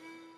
Thank you.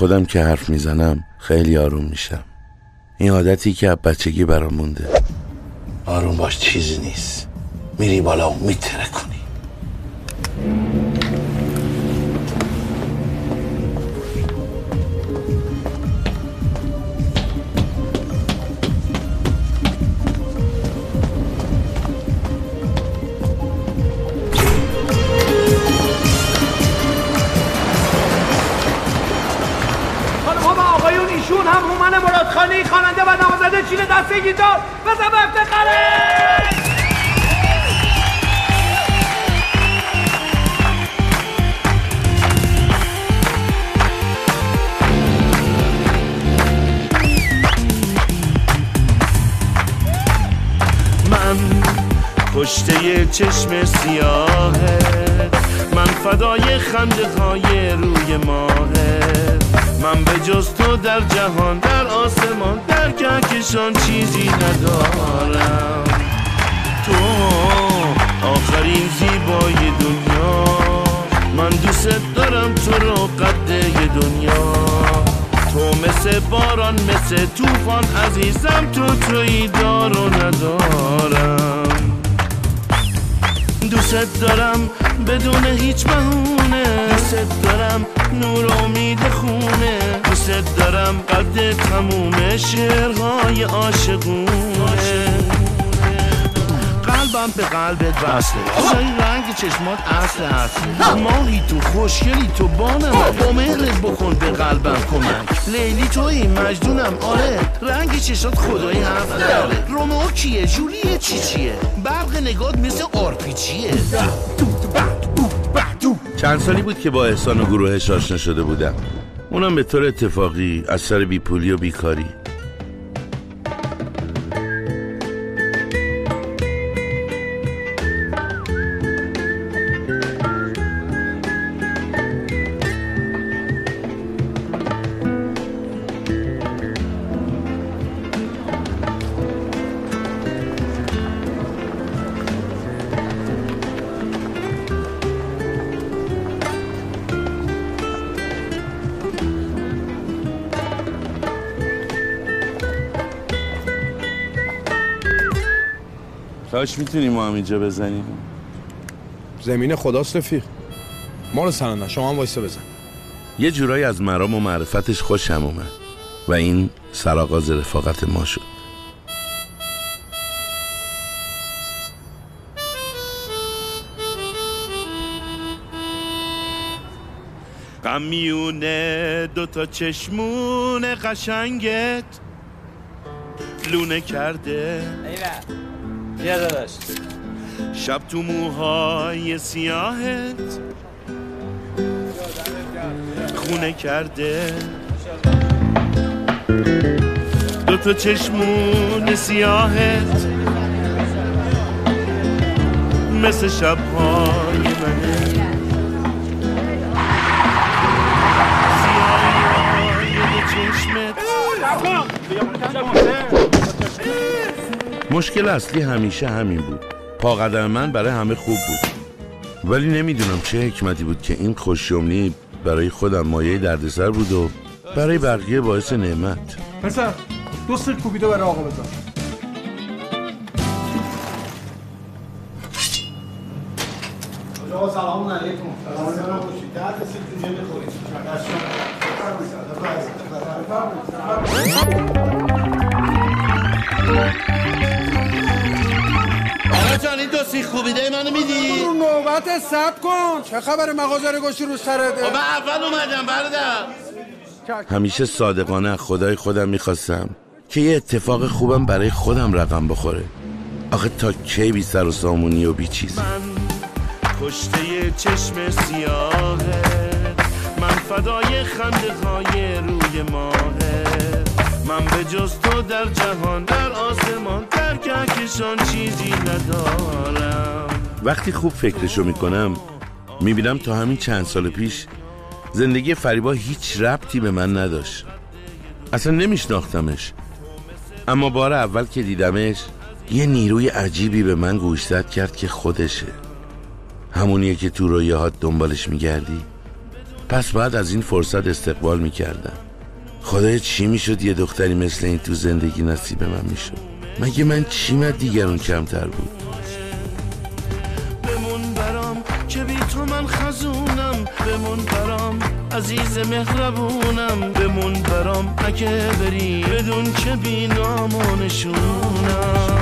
خودم که حرف می‌زنم خیلی آروم میشم. این عادتی که بچگی برام مونده. آروم باش چیزی نیست. میری بالا و میتره خانی خواننده و نوازنده چین دسته گیتار. و زب افتخاره پشته چشم سیاهه. من فدای خنده های روی ماهه. من به جز تو در جهان در آسمان در کهکشان چیزی ندارم. تو آخرین زیبای دنیا من دوست دارم تو رو قده دنیا. تو مثل باران مثل توفان عزیزم تو توی دار و ندارم. دوست دارم بدون هیچ بهونه دوست دارم نور امید خونه. دوست دارم قد تموم شعرهای عاشقونه. قلبم به قلبت وصله کجای رنگ چشمات اصل هست ماهی تو خوشگلی تو بانم. با مهرت بکن به قلبم کمک. لیلی توی مجدونم آره. رنگ چشات خدایی حرف داره رومو کیه جولیه چی چیه؟ برق نگات مثل آرپیچیه چند سالی بود که با احسان و گروهش آشنا شده بودم. اونم به طور اتفاقی از سر بیپولی و بیکاری. کاش می‌تونیم ما هم اینجا بزنیم. زمین خداست رفیق. ما رو سننه شما هم وایسته بزن. یه جورایی از مرام و معرفتش خوشم اومد و این سرآغاز رفاقت ما شد. قمیونه دوتا چشمون قشنگت. لونه کرده. بیا داداش. شب تو موهای سیاهت. خونه کرده. دوتا چشمون سیاهت. مثل شبهای منه. مشکل اصلی همیشه همین بود. پا قدم من برای همه خوب بود. ولی نمی‌دونم چه حکمتی بود که این خوشیومنی برای خودم مایه دردسر بود و برای بقیه باعث نعمت. پسر دو سر کوبیده برای آقا بذار. چه خبر مغازه رو گوشی رو سرده من اول اومدم برادر. همیشه صادقانه از خدای خودم می‌خواستم که یه اتفاق خوبم برای خودم رقم بخوره. آخه تا کی بی سر و سامونی و بی چیز؟ من پشته چشم سیاهه. من فدای خنده های روی ماهه. من به جز تو در جهان در آسمان در کهکشان چیزی ندارم. وقتی خوب فکرشو می‌کنم می‌بینم تا همین چند سال پیش زندگی فریبا هیچ ربطی به من نداشت. اصلا نمیشناختمش. اما بار اول که دیدمش یه نیروی عجیبی به من گوشزد کرد که خودشه. همونیه که تو رویاهات دنبالش میگردی. پس باید از این فرصت استقبال می‌کردم. خدای چی می‌شد یه دختری مثل این تو زندگی نصیب من می‌شد؟ مگه من چیم دیگرون کمتر بود؟ عزیز مهربونم بمون برام اگه بری. بدون که بی نام و نشونم.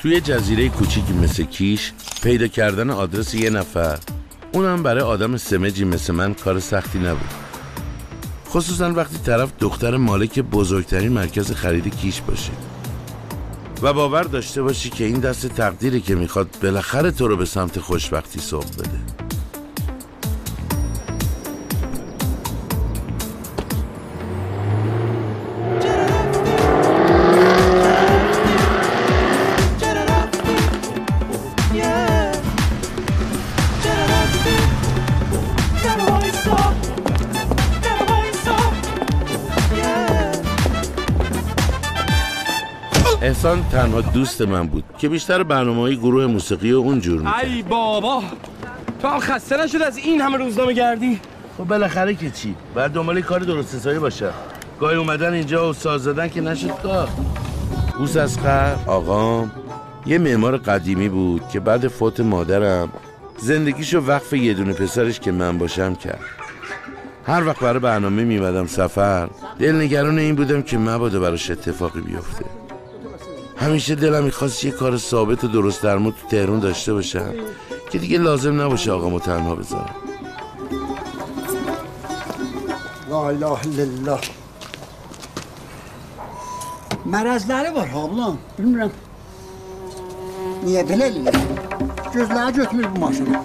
توی جزیره کوچیکی مثل کیش پیدا کردن آدرس یه نفر اونم برای آدم سمجی مثل من کار سختی نبود. خصوصا وقتی طرف دختر مالک بزرگترین مرکز خرید کیش باشه. و باور داشته باشی که این دست تقدیری که می‌خواد بالاخره تو رو به سمت خوشبختی سوق بده. احسان تنها دوست من بود که بیشتر برنامه های گروه موسیقی و اون جور می‌کرد. ای بابا تو هم خسته نشد از این همه روزنامه گردی؟ خب بالاخره که چی؟ بعد دنبال کار درست حسابی باشه گاهی اومدن اینجا و ساز زدن که نشد کار. بوس اسقر آقام یه معمار قدیمی بود که بعد فوت مادرم زندگیشو وقف یه دونه پسرش که من باشم کرد. هر وقت برای برنامه میمدم سفر دلنگران این بودم که مبادا براش اتفاقی بیفته. همیشه دلم می‌خواست یه کار ثابت و درست درمون تو تهرون داشته باشم که دیگه لازم نباشه آقامو تنها بذارم La ilahe illallah. Mərəzləri var oğlum. Bilmirəm. Niyə belə eləyir? Gözləri götürmür bu maşını.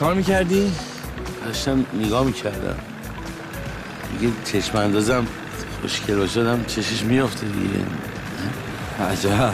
چیکار می‌کردی؟ داشتم نگاه می‌کردم. دیگه چشم اندازم خوشگل شدم چشش میافته دیگه. عجب.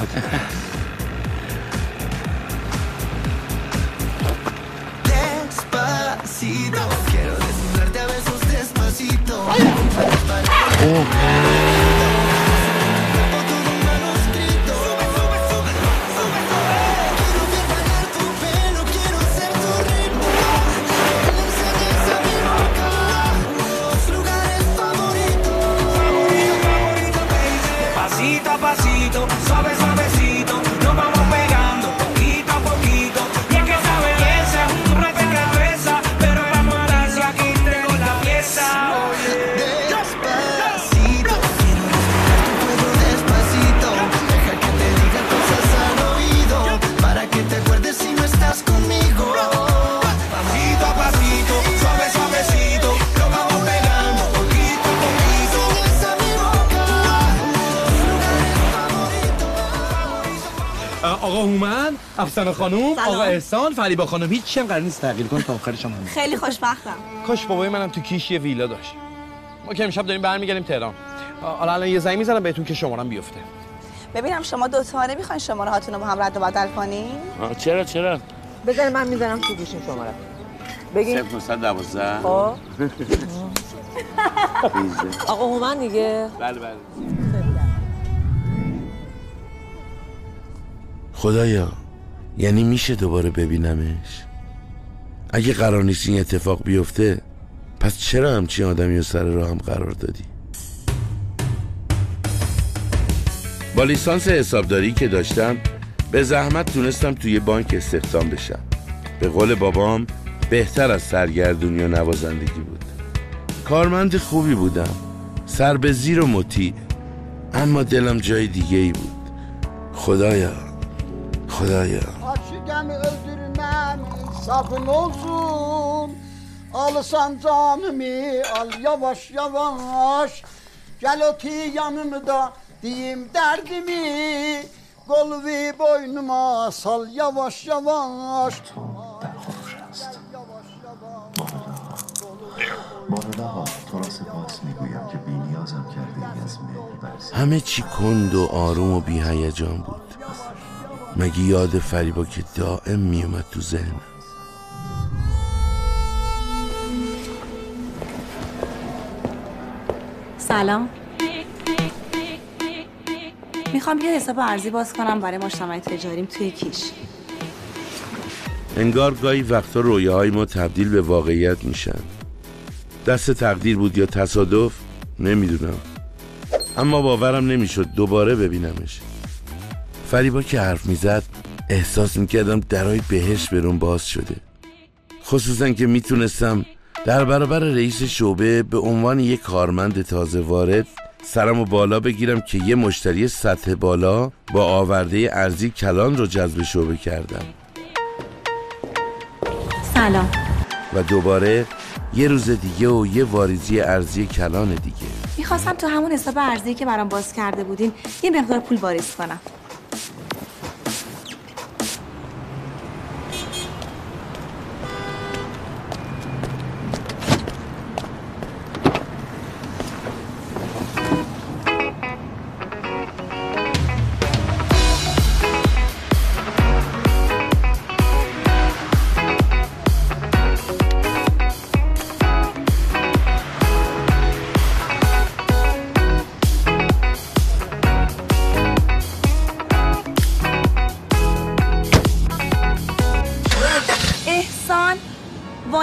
احسان فریبا خانم هیچ هم قرار نیست تغییر کنه. تا آخرش هم. همین. خیلی خوشبختم. کاش بابای منم تو کیش یه ویلا داشت. ما که امشب داریم برمیگردیم تهران. حالا الان یه زنگ می‌زنم بهتون که شمارم بیفته. ببینم شما دوتا نمی‌خواین شماره هاتون رو با هم رد و بدل کنین؟ چرا چرا؟ بذار من می‌زنم تو گوشیم شماره. بگین. 0912 خب. آقا هومن دیگه. بله بله. خدایا. یعنی میشه دوباره ببینمش؟ اگه قرار نیست این اتفاق بیفته پس چرا همچین آدمی رو سر راهم قرار دادی؟ با لیسانس حسابداری که داشتم به زحمت تونستم توی بانک استخدام بشم. به قول بابام بهتر از سرگردونی و نوازندگی بود. کارمند خوبی بودم. سر به زیر و مطیع. اما دلم جای دیگه ای بود. خدایا. خدایا. Sakın olsun Alırsan canımı al yavaş yavaş Gel otur yanımda diyeyim derdimi Koluvi boynuma sal yavaş yavaş همه چی کند و آروم و بی هیجان بود مگه یاد فریبا که دائم میومد تو ذهنم سلام. می‌خوام یه حساب ارزی باز کنم برای مجتمع تجاریم توی کیش. انگار گاهی وقتا رویاهای ما تبدیل به واقعیت میشن. دست تقدیر بود یا تصادف؟ نمی‌دونم. اما باورم نمی‌شد دوباره ببینمش. فریبا که حرف می‌زد احساس می‌کردم درای بهش برون باز شده. خصوصا که می‌تونستم در برابر رئیس شعبه به عنوان یک کارمند تازه وارد سرم و بالا بگیرم که یه مشتری سطح بالا با آورده ارزی کلان رو جذب شعبه کردم. سلام. و دوباره یه روز دیگه و یه واریزی ارزی کلان دیگه. می‌خواستم تو همون حساب ارزی که برام باز کرده بودین یه مقدار پول واریز کنم.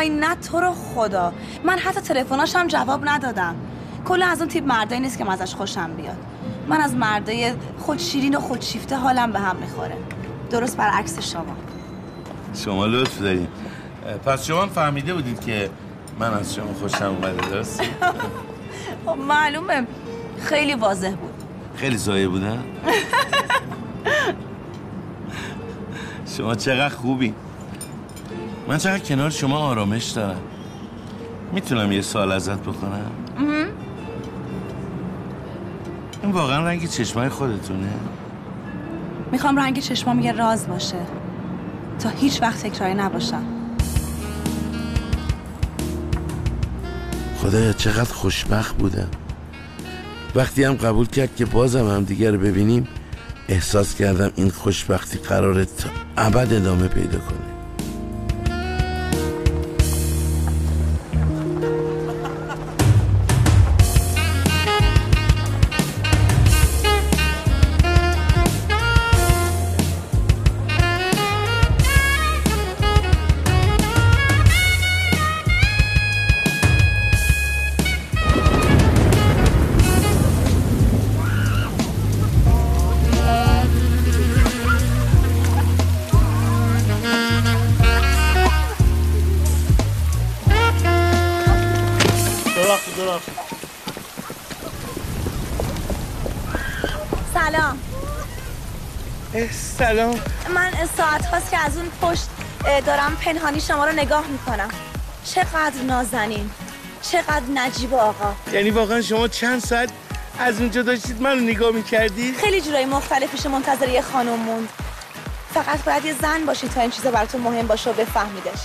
وای نه تو رو خدا. من حتی تلفناش هم جواب ندادم. کلا از اون تیپ مردایی نیست که من ازش خوشم بیاد. من از مردای خود شیرین و خود شیفته حالم به هم می‌خوره. درست برعکس شما. شما لطف دارید پس شما هم فهمیده بودید که من از شما خوشم اومده درست؟ خب معلومه. خیلی واضح بود. خیلی زایه بودن؟ شما چقدر خوبی من چقدر کنار شما آرامش دارم. می‌تونم یه سال ازت بکنم. این واقعا رنگ چشمای خودتونه. می‌خوام رنگ چشمام یه راز باشه. تا هیچ وقت تکراری نباشم. خدایا چقدر خوشبخت بودم. وقتی هم قبول کرد که بازم هم دیگر رو ببینیم احساس کردم این خوشبختی قراره تا ابد ادامه پیدا کنه. پنهانی شما رو نگاه می‌کنم. چقدر نازنین. چقدر نجیب آقا. یعنی واقعا شما چند ساعت از اونجا داشتید منو نگاه می‌کردید؟ خیلی جورایی مختلف پیش منتظر یه خانم موند. فقط باید یه زن باشی تا این چیزا براتون مهم باشه و بفهمیدش.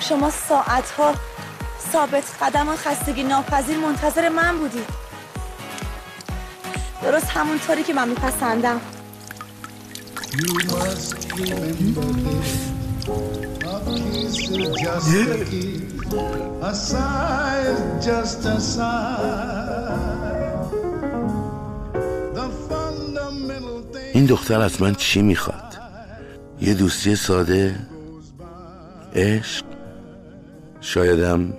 شما ساعت ها ثابت قدم و خستگی ناپذیر منتظر من بودید. درست همونطوری که من میپسندم. این دختر از من چی می‌خواد؟ یه دوستی ساده عشق؟ شایدم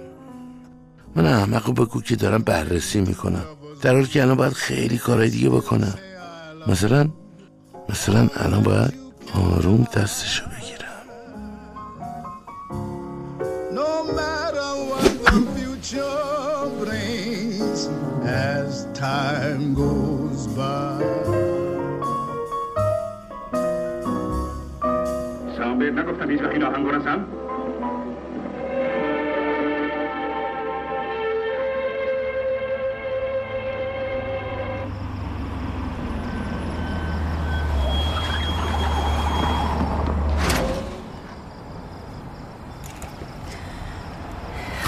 من احمق بگو که دارم بررسی می‌کنم. در حالی که الان باید خیلی کارهای دیگه بکنم. مثلا مثلا الان باید آروم دستشو بگیرم time goes by. نگفتم هیچ وقت این آهنگ رو رسم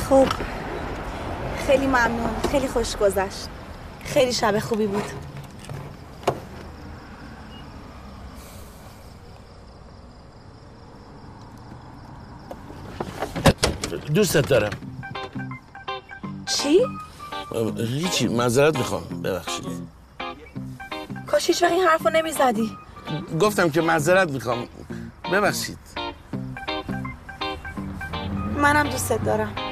خب خیلی ممنون خیلی خوش گذشت خیلی شب خوبی بود. دوستت دارم. چی؟ هیچی معذرت می‌خوام. ببخشید. کاش هیچ وقت این حرف رو نمی‌زدی. گفتم که معذرت می‌خوام. ببخشید. منم دوستت دارم.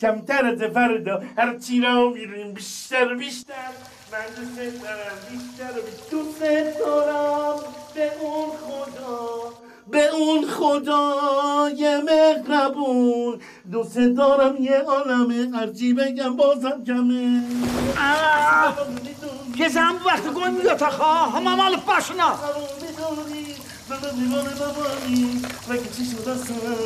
کمتر از فردا. هر چی را میریم بیشتر بیشتر. من دوست دارم بیشتر و بیشتر. دوست دارم به اون خدا. به اون خدای مهربون. دوست دارم یه عالمه هرچی بگم بازم کمه. یه زن وقتی گل میاد تا خواه. همه مال باشنا بابا دیوانه مگه چی شده سرم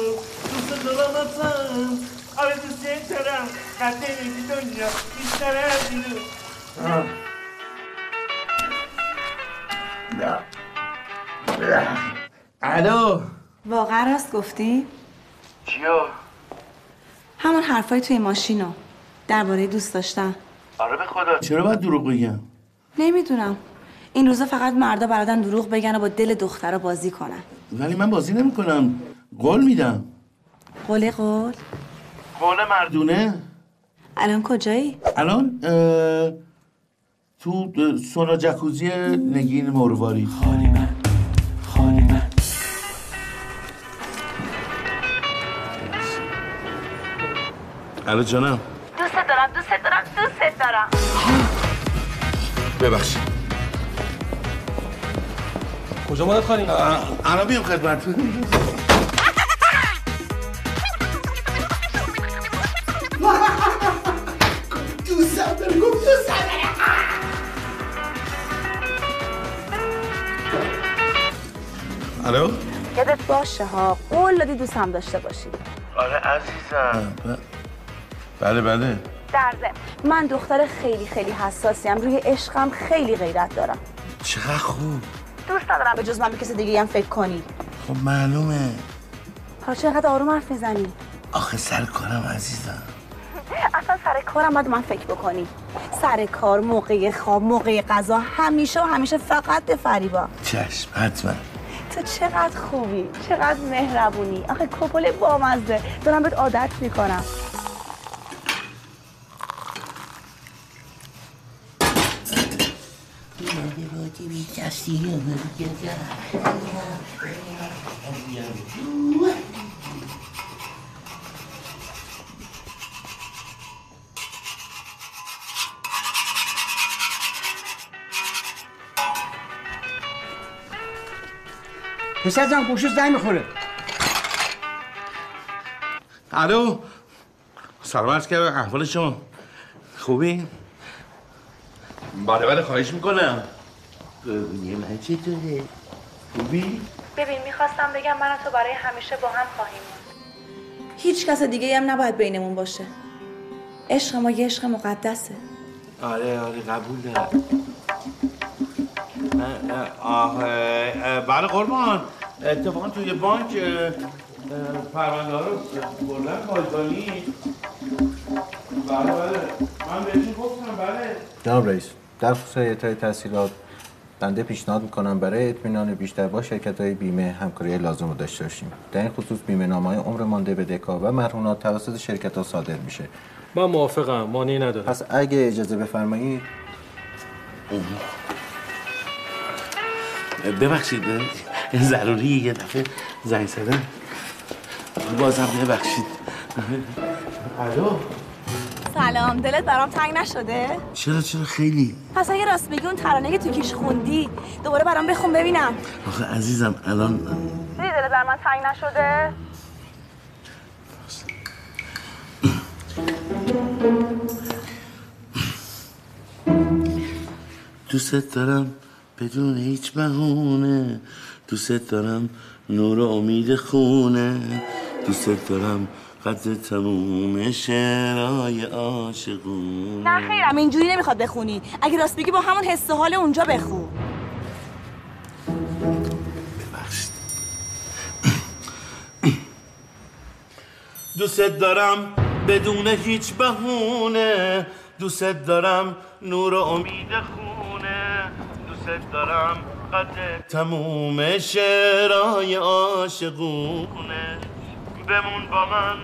دوست دارم ازم آره دوست دارم قطعه این دنیا بیشتر از دیروز الو. واقعا راست گفتی؟ چیو؟ همون حرفای توی ماشینو. درباره دوست داشتن. آره به خدا. چرا باید دروغ بگم؟ نمی‌دونم. این روزا فقط مردا بلدن دروغ بگن و با دل دخترا بازی کنن. ولی من بازی نمی‌کنم. قول میدم. قول قول؟ قول مردونه؟ الان کجایی؟ الان تو سونا جکوزی نگین مرواری. خالی من خالی من. الو جانم دوست دارم دوست دارم دوست دارم. ببخشید. کجا مادت خانی؟ الان بیام خدمت الو؟ یادت باشه ها. قول دادی دوستم داشته باشی. آره عزیزم. بله. بله در ضمن من دختر خیلی خیلی حساسیم. روی عشقم خیلی غیرت دارم. چقدر خوب. دوست ندارم به جز من به کسی دیگه هم فکر کنی. خب معلومه. حالا چرا اینقدر آروم حرف می‌زنی؟ آخه سر کارم عزیزم. اصلا سر کارم باید من فکر بکنی. سر کار موقع خواب موقع غذا همیشه و همیشه فقط به فریبا. چشم حتما. تو چقدر خوبی چقدر مهربونی. آخه کپل بامزه. دارم بهت عادت می‌کنم. پسر جان گوشت زنگ می‌خوره. الو. سلام عرض کردم. احوال شما خوبی؟ بله بله خواهش می‌کنم. قربونی من چطوره؟ خوبی؟ ببین می‌خواستم بگم من تو برای همیشه با هم خواهیم بود. هیچ کس دیگه هم نباید بینمون باشه. عشق ما یه عشق مقدسه. آره آره قبول دارم آه بله قربان. اتفاقا توی بانک پرونده ها رو بردن پایگانی بله بله. من بهشون گفتم بله. جناب رئیس در خصوص اعطای تحصیلات بنده پیشنهاد می‌کنم برای اطمینان بیشتر با شرکت های بیمه همکاری لازم رو داشته باشیم. در این خصوص بیمه نامه های عمر مانده به دکا و مرهونات توسط شرکت ها صادر میشه. من موافقم مانعی نداره پس اگه اجازه بفرمایید. ببخشید ضروری یه دفعه زنگ زدن. بازم ببخشید. الو؟ سلام دلت برام تنگ نشده؟ چرا چرا؟ خیلی. پس اگه راست بگی اون ترانه که تو کیش خوندی دوباره برام بخون ببینم. آخه عزیزم الان دیدی دلت بر من تنگ نشده؟ دوستت دارم. بدون هیچ بهونه. دوست دارم نور و امید خونه. دوست دارم قد تموم شعرهای عاشقونه. نه خیرم اینجوری نمی‌خواد بخونی. اگه راست بگی با همون حس حال اونجا بخون. دوست دارم بدون هیچ بهونه. دوست دارم نور و امید خونه. دوست دارم قد تموم شعرهای عاشقونه بمون با من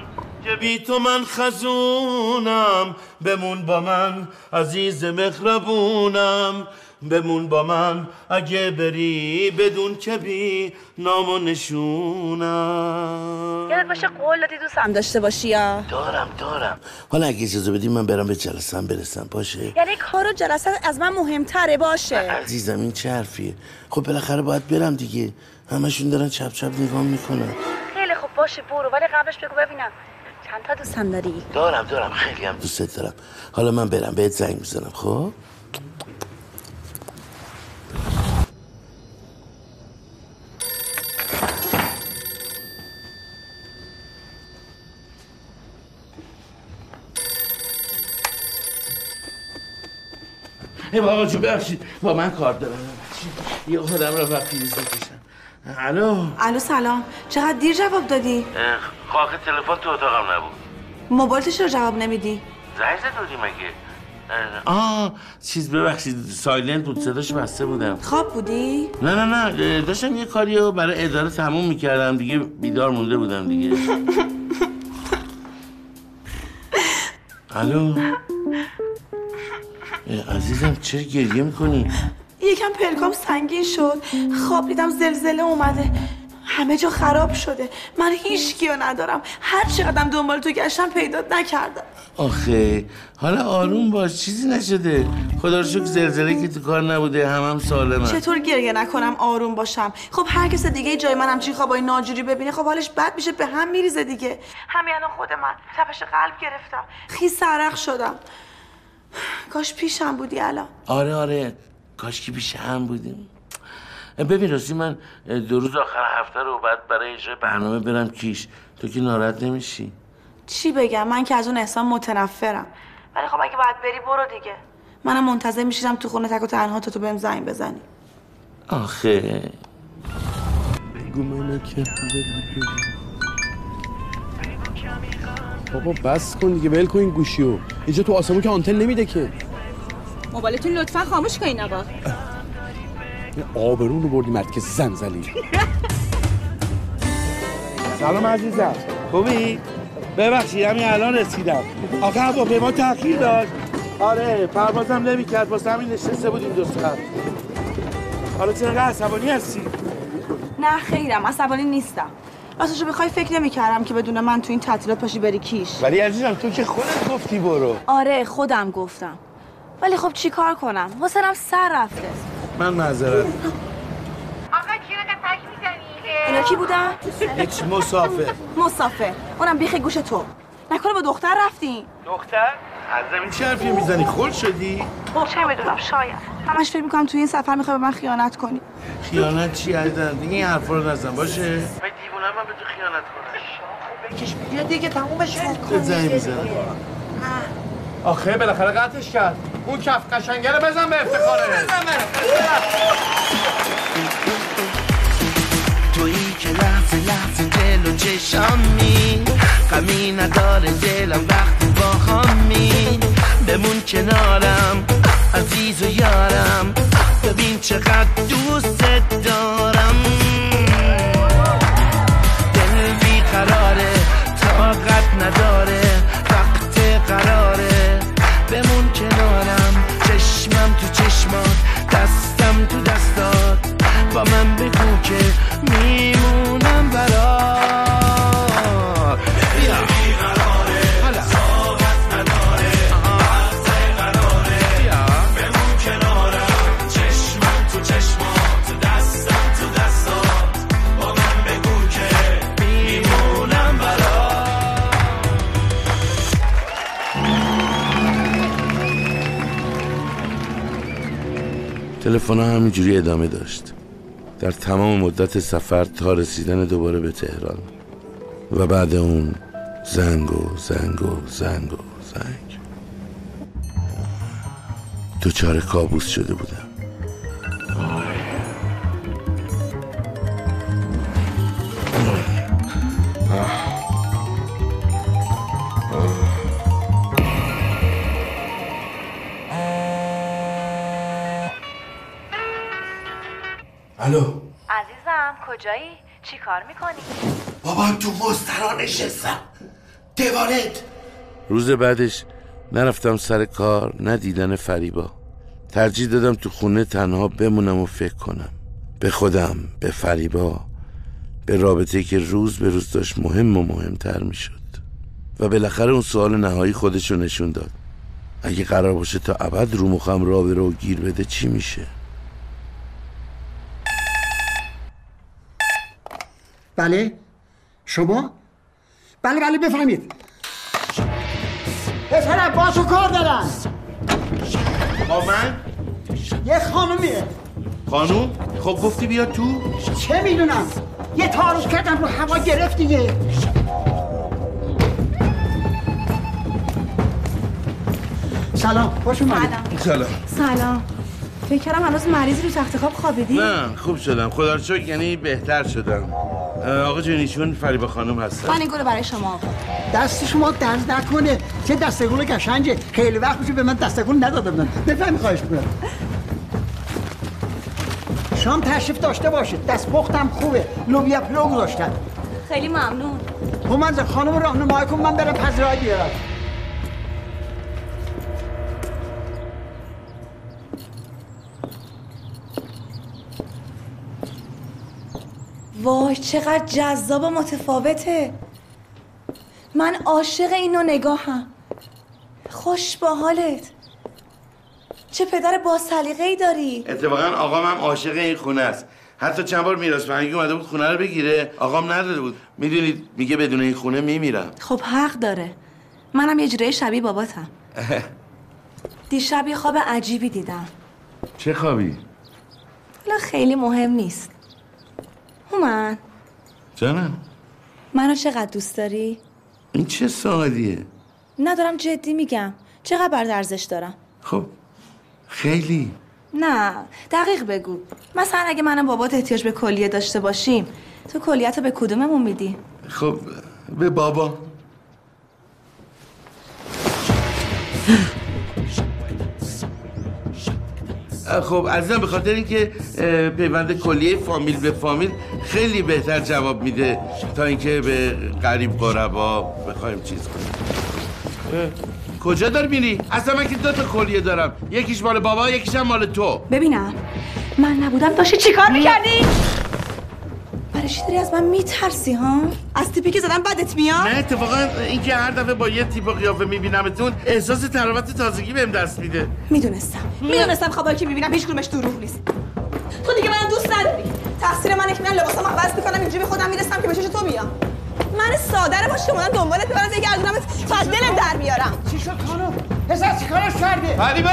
که بی تو من خزونم. بمون با من عزیز مهربونم. بمون با من اگه بری بدون که بی نام و نشونم. یادت باشه قول دادی دوستم داشته باشی یا؟ دارم دارم. حالا اگه اجازه بدی من برم به جلسم برسم باشه؟ یعنی کار و جلسه از من مهمتره باشه. عزیزم این چه حرفیه؟ خب بالاخره باید برم دیگه. همشون دارن چپ چپ نگاه می‌کنن. خیلی خوب باشه برو. ولی قبلش بگو ببینم. چند تا دوستم داری؟ دارم دارم. خیلی هم دوست دارم. حالا من برم بهت زنگ می‌زنم خب؟ ای بابا جو ببخشید. با من کار دارم. ببخشید. یه خودم رو با پریز بکشم. الو. الو سلام. چقدر دیر جواب دادی؟ خاک تلفن تو اتاقم نبود. موبایلت رو جواب نمیدی؟ زنگ زد بودی مگه؟ آه چیز ببخشید. سایلنت بود. صداش بسته بودم. خواب بودی؟ نه نه نه. داشتم یه کاری رو برای اداره تموم می‌کردم. دیگه بیدار مونده بودم دیگه. الو. عزیزم چرا گریه می‌کنی؟ یکم پلکام سنگین شد. خواب دیدم زلزله اومده. همه جا خراب شده. من هیچ کیو ندارم. هر چقدرم دنبال تو گشتم پیدات نکردم. آخه حالا آروم باش. چیزی نشده. خدا رو شکر زلزله که تو کار نبوده. هم هم سالمه. چطور گریه نکنم آروم باشم؟ خب هر کس دیگه جای من همچین خوابای ناجوری ببینه خب حالش بد میشه به هم میریزه دیگه. همین الان خود من تپش قلب گرفتم. خیس سرق شدم. کاش پیشم بودی الان. آره آره. کاش که پیش هم بودیم. ببین راستی من دو روز آخر هفته رو بعد برای اجرای برنامه برم کیش. تو که ناراحت نمیشی؟ چی بگم؟ من که از اون احسان متنفرم. ولی خب اگه باید بری برو دیگه. منم منتظر میشیدم تو خونه تک و تنها تا تو بهم زنگ بزنی. آخه. بگو منو که بابا بس کن دیگه ول کن این گوشیو اینجا تو آسمون که آنتن نمیده که. موبایلتون لطفا خاموش کنین آقا. این آبرون رو بردی مرد که زن زلی سلام عزیزم. خوبی؟ ببخشید همین الان رسیدم. آخه هواپیما تاخیر داشت. آره پروازم نمی‌کرد. واسه همین نشسته بود این دو ساعت. حالا چرا عصبانی هستی؟ نه خیرم. عصبانی نیستم. راستشو بخوای فکر نمی‌کردم که بدون من تو این تعطیلات پاشی بری کیش. ولی عزیزم تو که خودت گفتی برو. آره خودم گفتم. ولی خب چیکار کنم؟ حسنم سر رفته. من معذرت. اینا کی بودن؟ هیچ مسافر مسافر اونم بیخ گوش تو. نکنه با دختر رفتین دختر؟ از زمین چه حرفی می‌زنی؟ خل شدی؟ چه می‌دونم شاید. همش فکر می‌کنم تو این سفر می‌خوای به من خیانت کنی. خیانت چی عزیزم دیگه این حرفا رو نزن باشه؟ به دیوونه من به تو خیانت کنم. بکش بیا دیگه تمومش به زنگ می‌زنم آخه بالاخره قطعش کرد. اون کف قشنگه رو بزن به افتخاره. تویی که لحظه لحظه دل و چشمی غمی نداره دلم وقتی با همی بمون کنارم عزیز و یارم. ببین چقدر دوست دارم. دل بیقراره طاقت نداره وقت قراره. بمون کنارم چشمم تو چشمات دستم تو دستات. با من بگو که میمونم تلفن همینجوری ادامه داشت. در تمام مدت سفر تا رسیدن دوباره به تهران. و بعد اون زنگ و زنگ و زنگ و زنگ. دوچار کابوس شده بودم. الو. عزیزم کجایی؟ چی کار می‌کنی؟ بابام تو مسترا نشستم. دوالت روز بعدش نرفتم سر کار نه دیدن فریبا. ترجیح دادم تو خونه تنها بمونم و فکر کنم. به خودم به فریبا. به رابطه که روز به روز داشت مهم و مهمتر می‌شد. و بالاخره اون سوال نهایی خودش رو نشون داد. اگه قرار باشه تا ابد رو مخم را و گیر بده چی میشه؟ بله. شما؟ بله بله بفهمید پسر عباس کار دارن با من؟ یه خانومیه. خانوم؟ خب گفتی بیا تو. چه می‌دونم؟ یه تعارف کردم رو هوا گرفت دیگه. سلام. خوش اومدید سلام. سلام. فکر کردم هنوز مریضی رو تخت خواب خوابیدی؟ نه خوب شدم. خدا رو شکر یعنی بهتر شدم. آقا جونیشون فریبا خانم هستن. من این گل برای شما آقا دست شما درد نکنه. چه دستگول قشنگه. خیلی وقت میشه به من دستگول نداده بودن. بفهمی خواهش می‌کنم. شام تشریف داشته باشید دست پختم خوبه. لوبیا پلو گذاشتن. خیلی ممنون. همانز خانم راهنمایی کن من برم پذیرایی بیارم. وای چقدر جذاب و متفاوته. من عاشق اینو نگاهم. خوش با حالت. چه پدر با ای داری؟ اتفاقا آقام هم عاشق این خونه است. حتی چند بار میراث فرهنگی اومده بود خونه رو بگیره. آقام نداده بود. می‌دونید میگه بدون این خونه میمیرم. خب حق داره. منم یه جوره شبیه باباتم. دیشب یه خواب عجیبی دیدم. چه خوابی؟ حالا خیلی مهم نیست. هومن جانم. منو چقدر دوست داری؟ این چه سوالیه ندارم جدی میگم. چقدر برات ارزش دارم؟ خب خیلی. نه دقیق بگو. مثلا اگه من و بابات احتیاج به کلیه داشته باشیم تو کلیت رو به کدوممون میدی؟ خب به بابا. خب عزیزم به خاطر اینکه پیوند کلیه فامیل به فامیل خیلی بهتر جواب میده تا اینکه به قریب قربا بخوایم چیز کنیم. کجا داری میری؟ اصلا من که دو تا کلیه دارم. یکیش مال بابا یکیش هم مال تو. ببینم. من نبودم داشتی چیکار می‌کردی؟ چی داری از من میترسی ها؟ از تیپی که زدم بدت میاد؟ نه اتفاقا اینکه هر دفعه با یه تیپ و قیافه میبینمتون احساس تراوت تازگی بهم دست میده. می‌دونستم. می‌دونستم خوابایی که می‌بینم هیچ کدومش دروغ نیست. تو دیگه منو دوست نداری. تقصیر منه که من لباسم عوض می‌کنم اینجوری به خودم می‌رسم که به چش تو بیام. من ساده باش که اومدم دنبالت ببرم بگردونم تا از دلم در بیارم چی شد خانم؟ پسر چیکارش کرده؟ فریبا!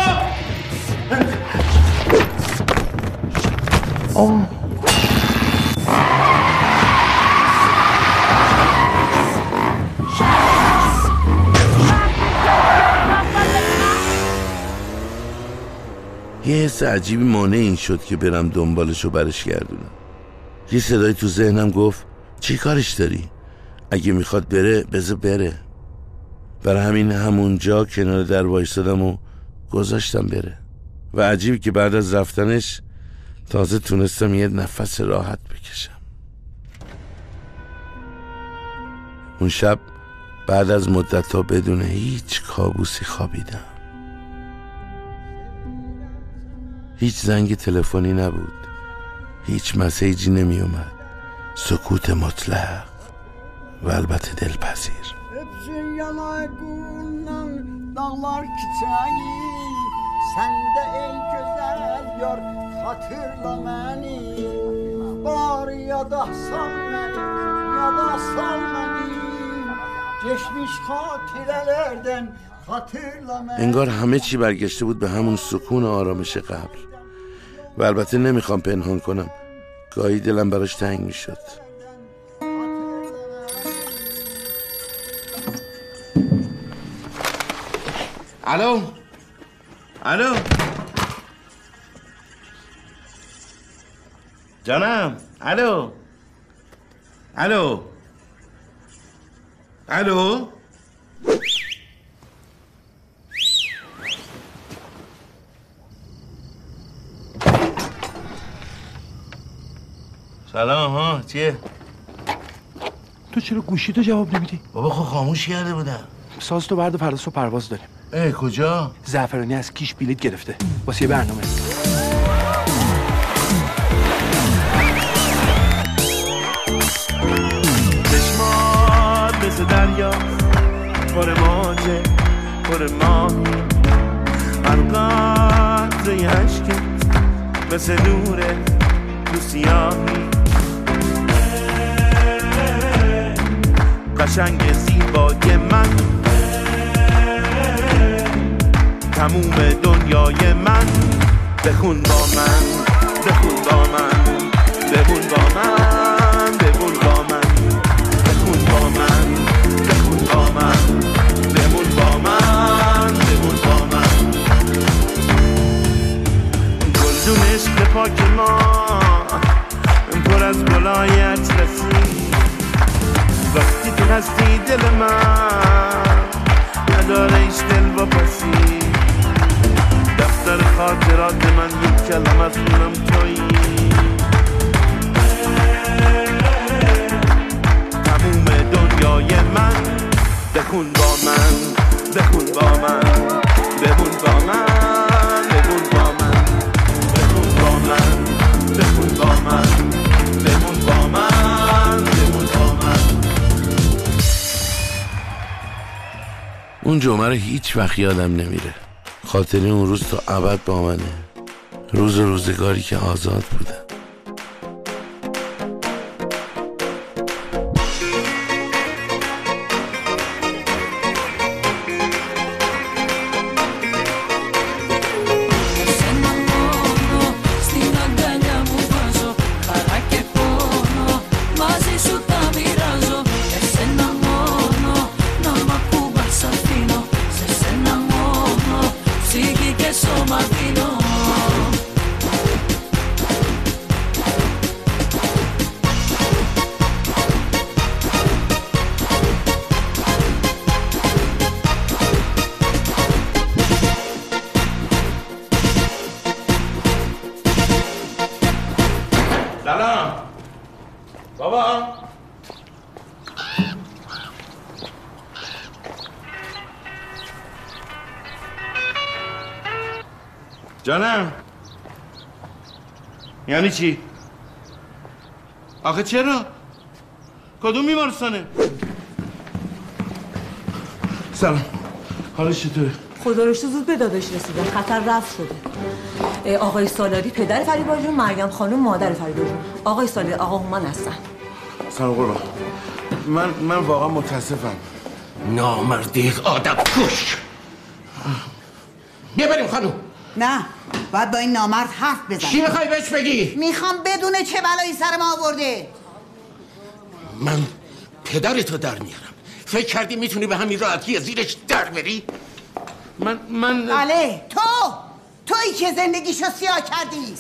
یه حس عجیبی مانع این شد که برم دنبالش و برش گردونم. یه صدای تو ذهنم گفت چی کارش داری؟ اگه می‌خواد بره بذار بره. برای همین همونجا کنار در وایستادم و گذاشتم بره. و عجیب که بعد از رفتنش تازه تونستم یه نفس راحت بکشم. اون شب بعد از مدت ها بدون هیچ کابوسی خوابیدم. هیچ زنگ تلفنی nabud هیچ مسیجی نمی اومد سکوت مطلق و البته دلپذیر Hepsi yanağından dağlar çiçeği Sende ey güzel yar hatırla beni Bari ya da sal beni ya da sal beni Geçmiş hatirelerden hatırla beni انگار همه چی برگشته بود به همون سکون و آرامش قبل. و البته نمی‌خوام پنهان کنم. گاهی دلم براش تنگ می‌شد. الو؟ الو؟ جانم الو؟ الو؟ الو؟ سلام ها چیه؟ تو چرا گوشی تو جواب نمیدی؟ بابا خب خاموش کرده بودم. ساز تو برد و فردا صبح پرواز داریم. اه کجا؟ زعفرانی از کیش بلیت گرفته. واسه یه برنامه. چشمات مثل دریا پر موجه پر ماهی. هر قطره عشقت مثل نوره تو سیاهی قشنگ زیبای من. تموم دنیای من. بخون با من بخون با من بمون با من. گلایت رسید. وقتی تو هستی دل من نداره ایش دل و پسی. دفتر خاطرات من یک کلم از خونم تویی. تموم دنیای من بخون با من بخون با من بمون با من بمون با من بخون با من بخون با من. اون جمعه رو هیچ وقت یادم نمیره. خاطر اون روز تا ابد با منه. روز روزگاری که آزاد بودم یعنی چی؟ آخه چرا؟ کدوم بیمارستانه؟ سلام. حالش چطوره؟ خدا رو زود به داداش رسیدن خطر رفت شده. آقای سالاری پدر فریبا جون مریم خانم مادر فریبا جون آقای سالاری آقا هومن هستن. سلام قربان. من من واقعا متاسفم. نامردی آدم. کش بیا بریم خانم. نه. باید با این نامرد حرف بزنی. چی می‌خوای بهش بگی؟ می‌خوام بدونه چه بلایی سر ما آورده. من پدرتو در میارم. فکر کردی می‌تونی به همین راحتی از زیرش در بری؟ من من بله. تو! تویی که زندگیشو سیاه کردی.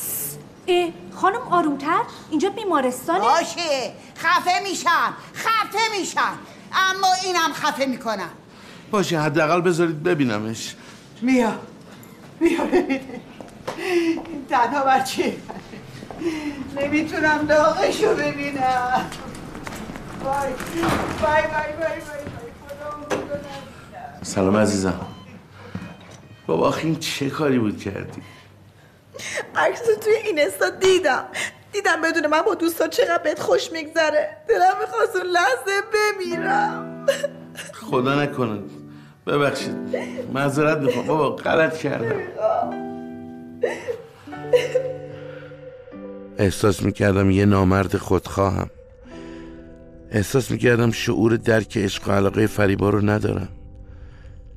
اه خانم آرومتر؟ اینجا بیمارستانه؟ باشه. خفه میشن خفه میشن اما اینم خفه می‌کنن باشه حداقل بذارید ببینمش. میا میا ببین این تنها بچه. نمی‌تونم داغشو ببینم. وای وای وای وای وای سلام عزیزم. بابا این چه کاری بود کردی؟ عکس توی این استا دیدم. دیدم بدون من با دوستا چقدر بهت خوش میگذره. دلم می‌خواست اون لحظه بمیرم. خدا نکنه. ببخشید. معذرت می‌خوام. بابا غلط کردم. احساس می‌کردم یه نامرد خودخواهم. احساس می‌کردم شعور درک عشق و علاقه فریبا رو ندارم.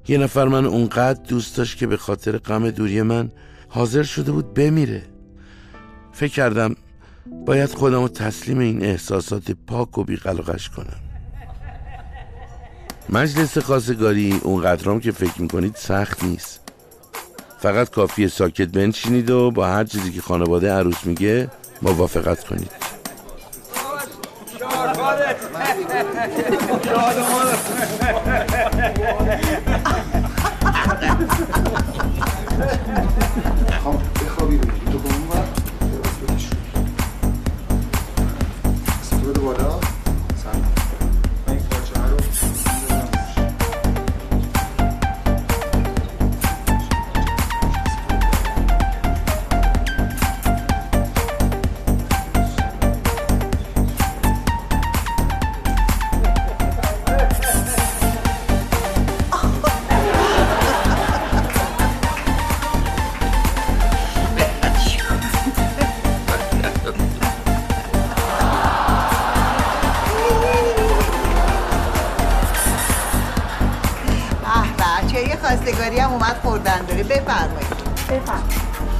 یه نفر من اونقدر دوست داشت که به خاطر غم دوری من حاضر شده بود بمیره. فکر کردم باید خودم رو تسلیم این احساسات پاک و بیقلقش کنم. مجلس خواستگاری اون قدرام که فکر می‌کنید سخت نیست. فقط کافیه ساکت بنشینید و با هر چیزی که خانواده عروس میگه موافقت کنید.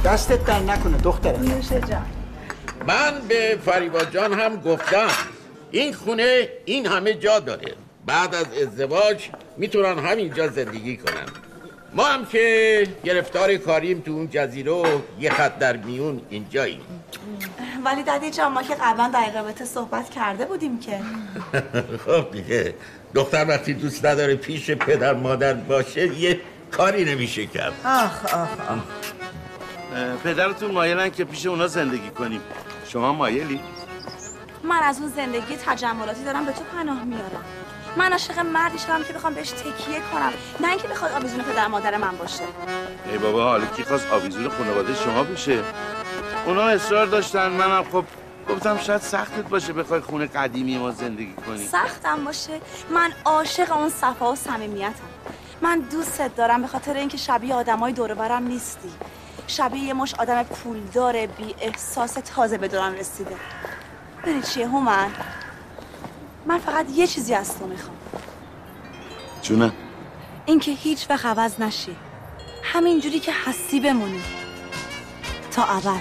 دستت در نکنه دخترم نوشه جان. من به فریبا جان هم گفتم. این خونه این همه جا داره. بعد از ازدواج می‌تونن همینجا زندگی کنن. ما هم که گرفتار کاریم تو اون جزیره و یه خط در میون اینجاییم. ولی دادی جان ما که قبلا در رابطه صحبت کرده بودیم که. خب دیگه. دختر وقتی دوست نداره پیش پدر مادر باشه یه کاری نمیشه کرد. آخ آخ آخ. پدرتون مایلن که پیش اونا زندگی کنیم. شما مایلی؟ من از اون زندگی تجملاتی دارم به تو پناه میارم. من عاشق مردی شدم که بخوام بهش تکیه کنم. نه اینکه بخواد آویزون پدر مادر من باشه. ای بابا حالا کی خواست آویزون خانواده شما بشه؟ اونا اصرار داشتن. منم خب گفتم شاید سختت باشه بخوای خونه قدیمی ما زندگی کنی. سختم باشه. من عاشق اون صفا و صمیمیتم. من دوستت دارم به خاطر اینکه شبیه آدمای دور برم نیستی. شبیه یه مش آدم پولدار بی احساس تازه به دورم رسیده. ببین چیه هومن؟ من فقط یه چیزی از تو می‌خوام. جونم اینکه هیچ وقت عوض نشی. همینجوری که هستی بمونی. تا اول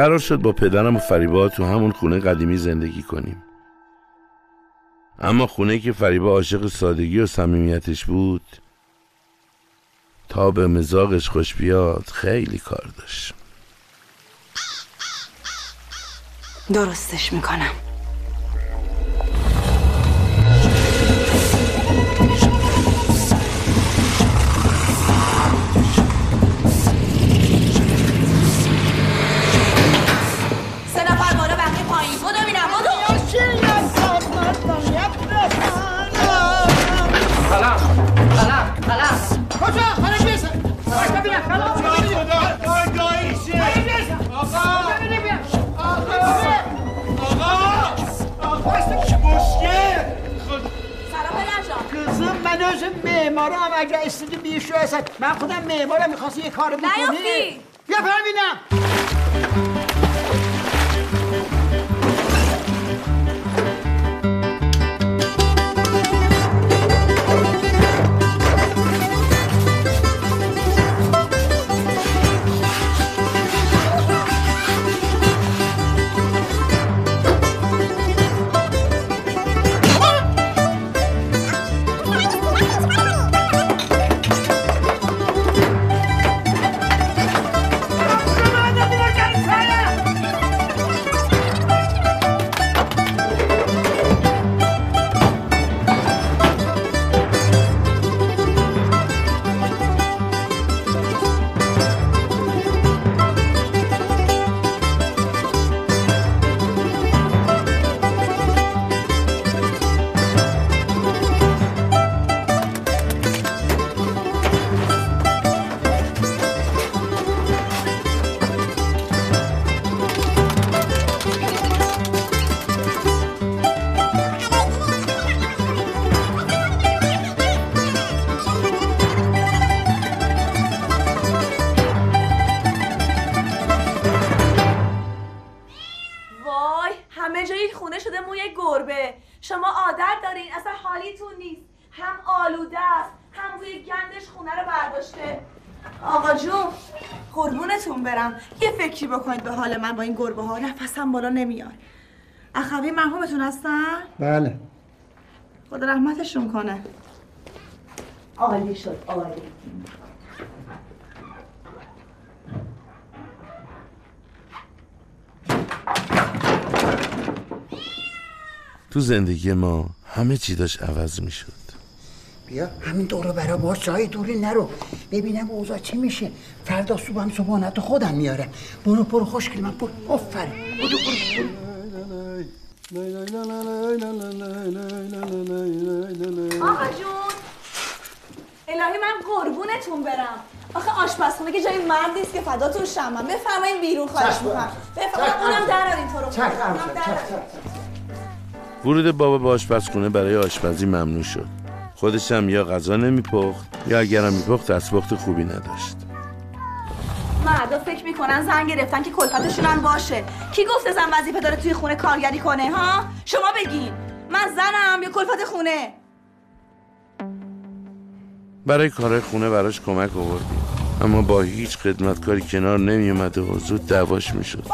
قرار شد با پدرم و فریبا تو همون خونه قدیمی زندگی کنیم. اما خونه که فریبا عاشق سادگی و صمیمیتش بود تا به مزاقش خوش بیاد خیلی کار داشت. درستش می‌کنم. می‌خواستی یه کار بکنی؟ من با این گربه ها نفسم بالا نمیاد. اخوی مرحومتون هستن؟ بله. خدا رحمتشون کنه. عالی شد عالی. تو زندگی ما همه چی داشت عوض می شد بیا. همین دورو برا باش جای دوری نرو. ببینم اوضاع چی میشه. فردا صبحم صبحانت خودم میارم. برو برو خوشگل من. برو. آفرین. برو برو آقا جون. الهی من قربونتون برم. آخه آشپزخونه که جای مرد نیست که فداتون شم. من بفرمایین بیرون خواهش. می‌کنم. چشم. بفرمایین اونم درارین تو رو. ورود بابا به آشپزخونه برای آشپزی ممنوع شد. خودش هم یا غذا نمیپخت یا اگرم میپخت دستپخت خوبی نداشت. مردا فکر می‌کنن زن گرفتن که کلفتشون هم باشه. کی گفته زن وظیفه داره توی خونه کارگری کنه ها؟ شما بگین. من زنم یا کلفت خونه؟ برای کار خونه براش کمک آوردیم. اما با هیچ خدمتکاری کنار نمیومده و زود دعواش می‌شد.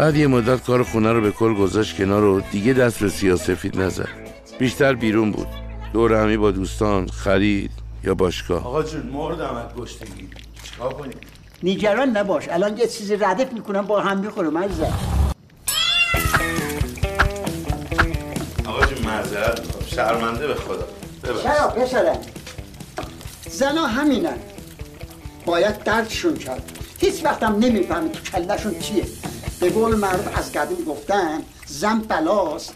بعد یه مدت کار خونه رو به کل گذاشت کنار و دیگه دست به سیاسفید نزد. بیشتر بیرون بود. دور همی با دوستان خرید یا باشگاه. آقا جون مردم از گشتگی. چیکار کنیم؟ نگران نباش. الان یه چیزی ردف می‌کنم با هم می‌خورم عزیزم. آقا جون معذرت می‌خوام. شرمنده به خدا. چرا پسرم زنا همینن. باید دردشون کرد. هیچ وقتم نمی‌فهمی که کلشون چیه. به قول معروف از قدیم گفتن زن بلاست.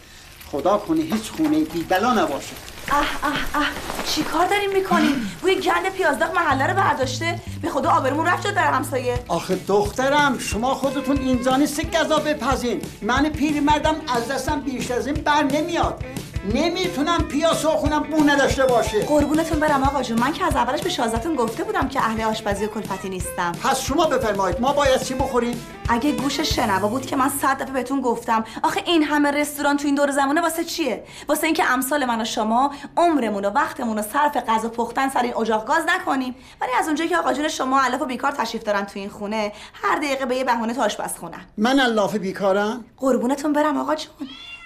خدا کنه هیچ خونه بی بلا نباشه. اه اه اه چی کار داریم می‌کنیم؟ بوی گند پیازداغ محله رو برداشته. به خدا آبرمون رفت شد در همسایه. آخه دخترم شما خودتون اینجا نیست گذا بپزین. من پیرمردم از دستم بیشتر از این بر نمیاد. نمی‌تونم پیا سخونم بو نداشته باشه. قربونتون برم آقا جون. من که از اولش به شازدتون گفته بودم که اهل آشپزی و کلفتی نیستم. پس شما بفرمایید ما باید چی بخوریم؟ اگه گوش شنوا بود که من صد دفعه بهتون گفتم آخه این همه رستوران تو این دور زمانه واسه چیه؟ واسه اینکه امثال من و شما عمرمون و وقتمون رو صرف غذا پختن سر این اجاق گاز نکنیم. ولی از اونجایی که آقا جون شما علف و بیکار تشریف دارن تو این خونه هر دقیقه به یه بهونه تو آشپزخونه من الاف بیکارم؟ قربونتون برم آقا جون.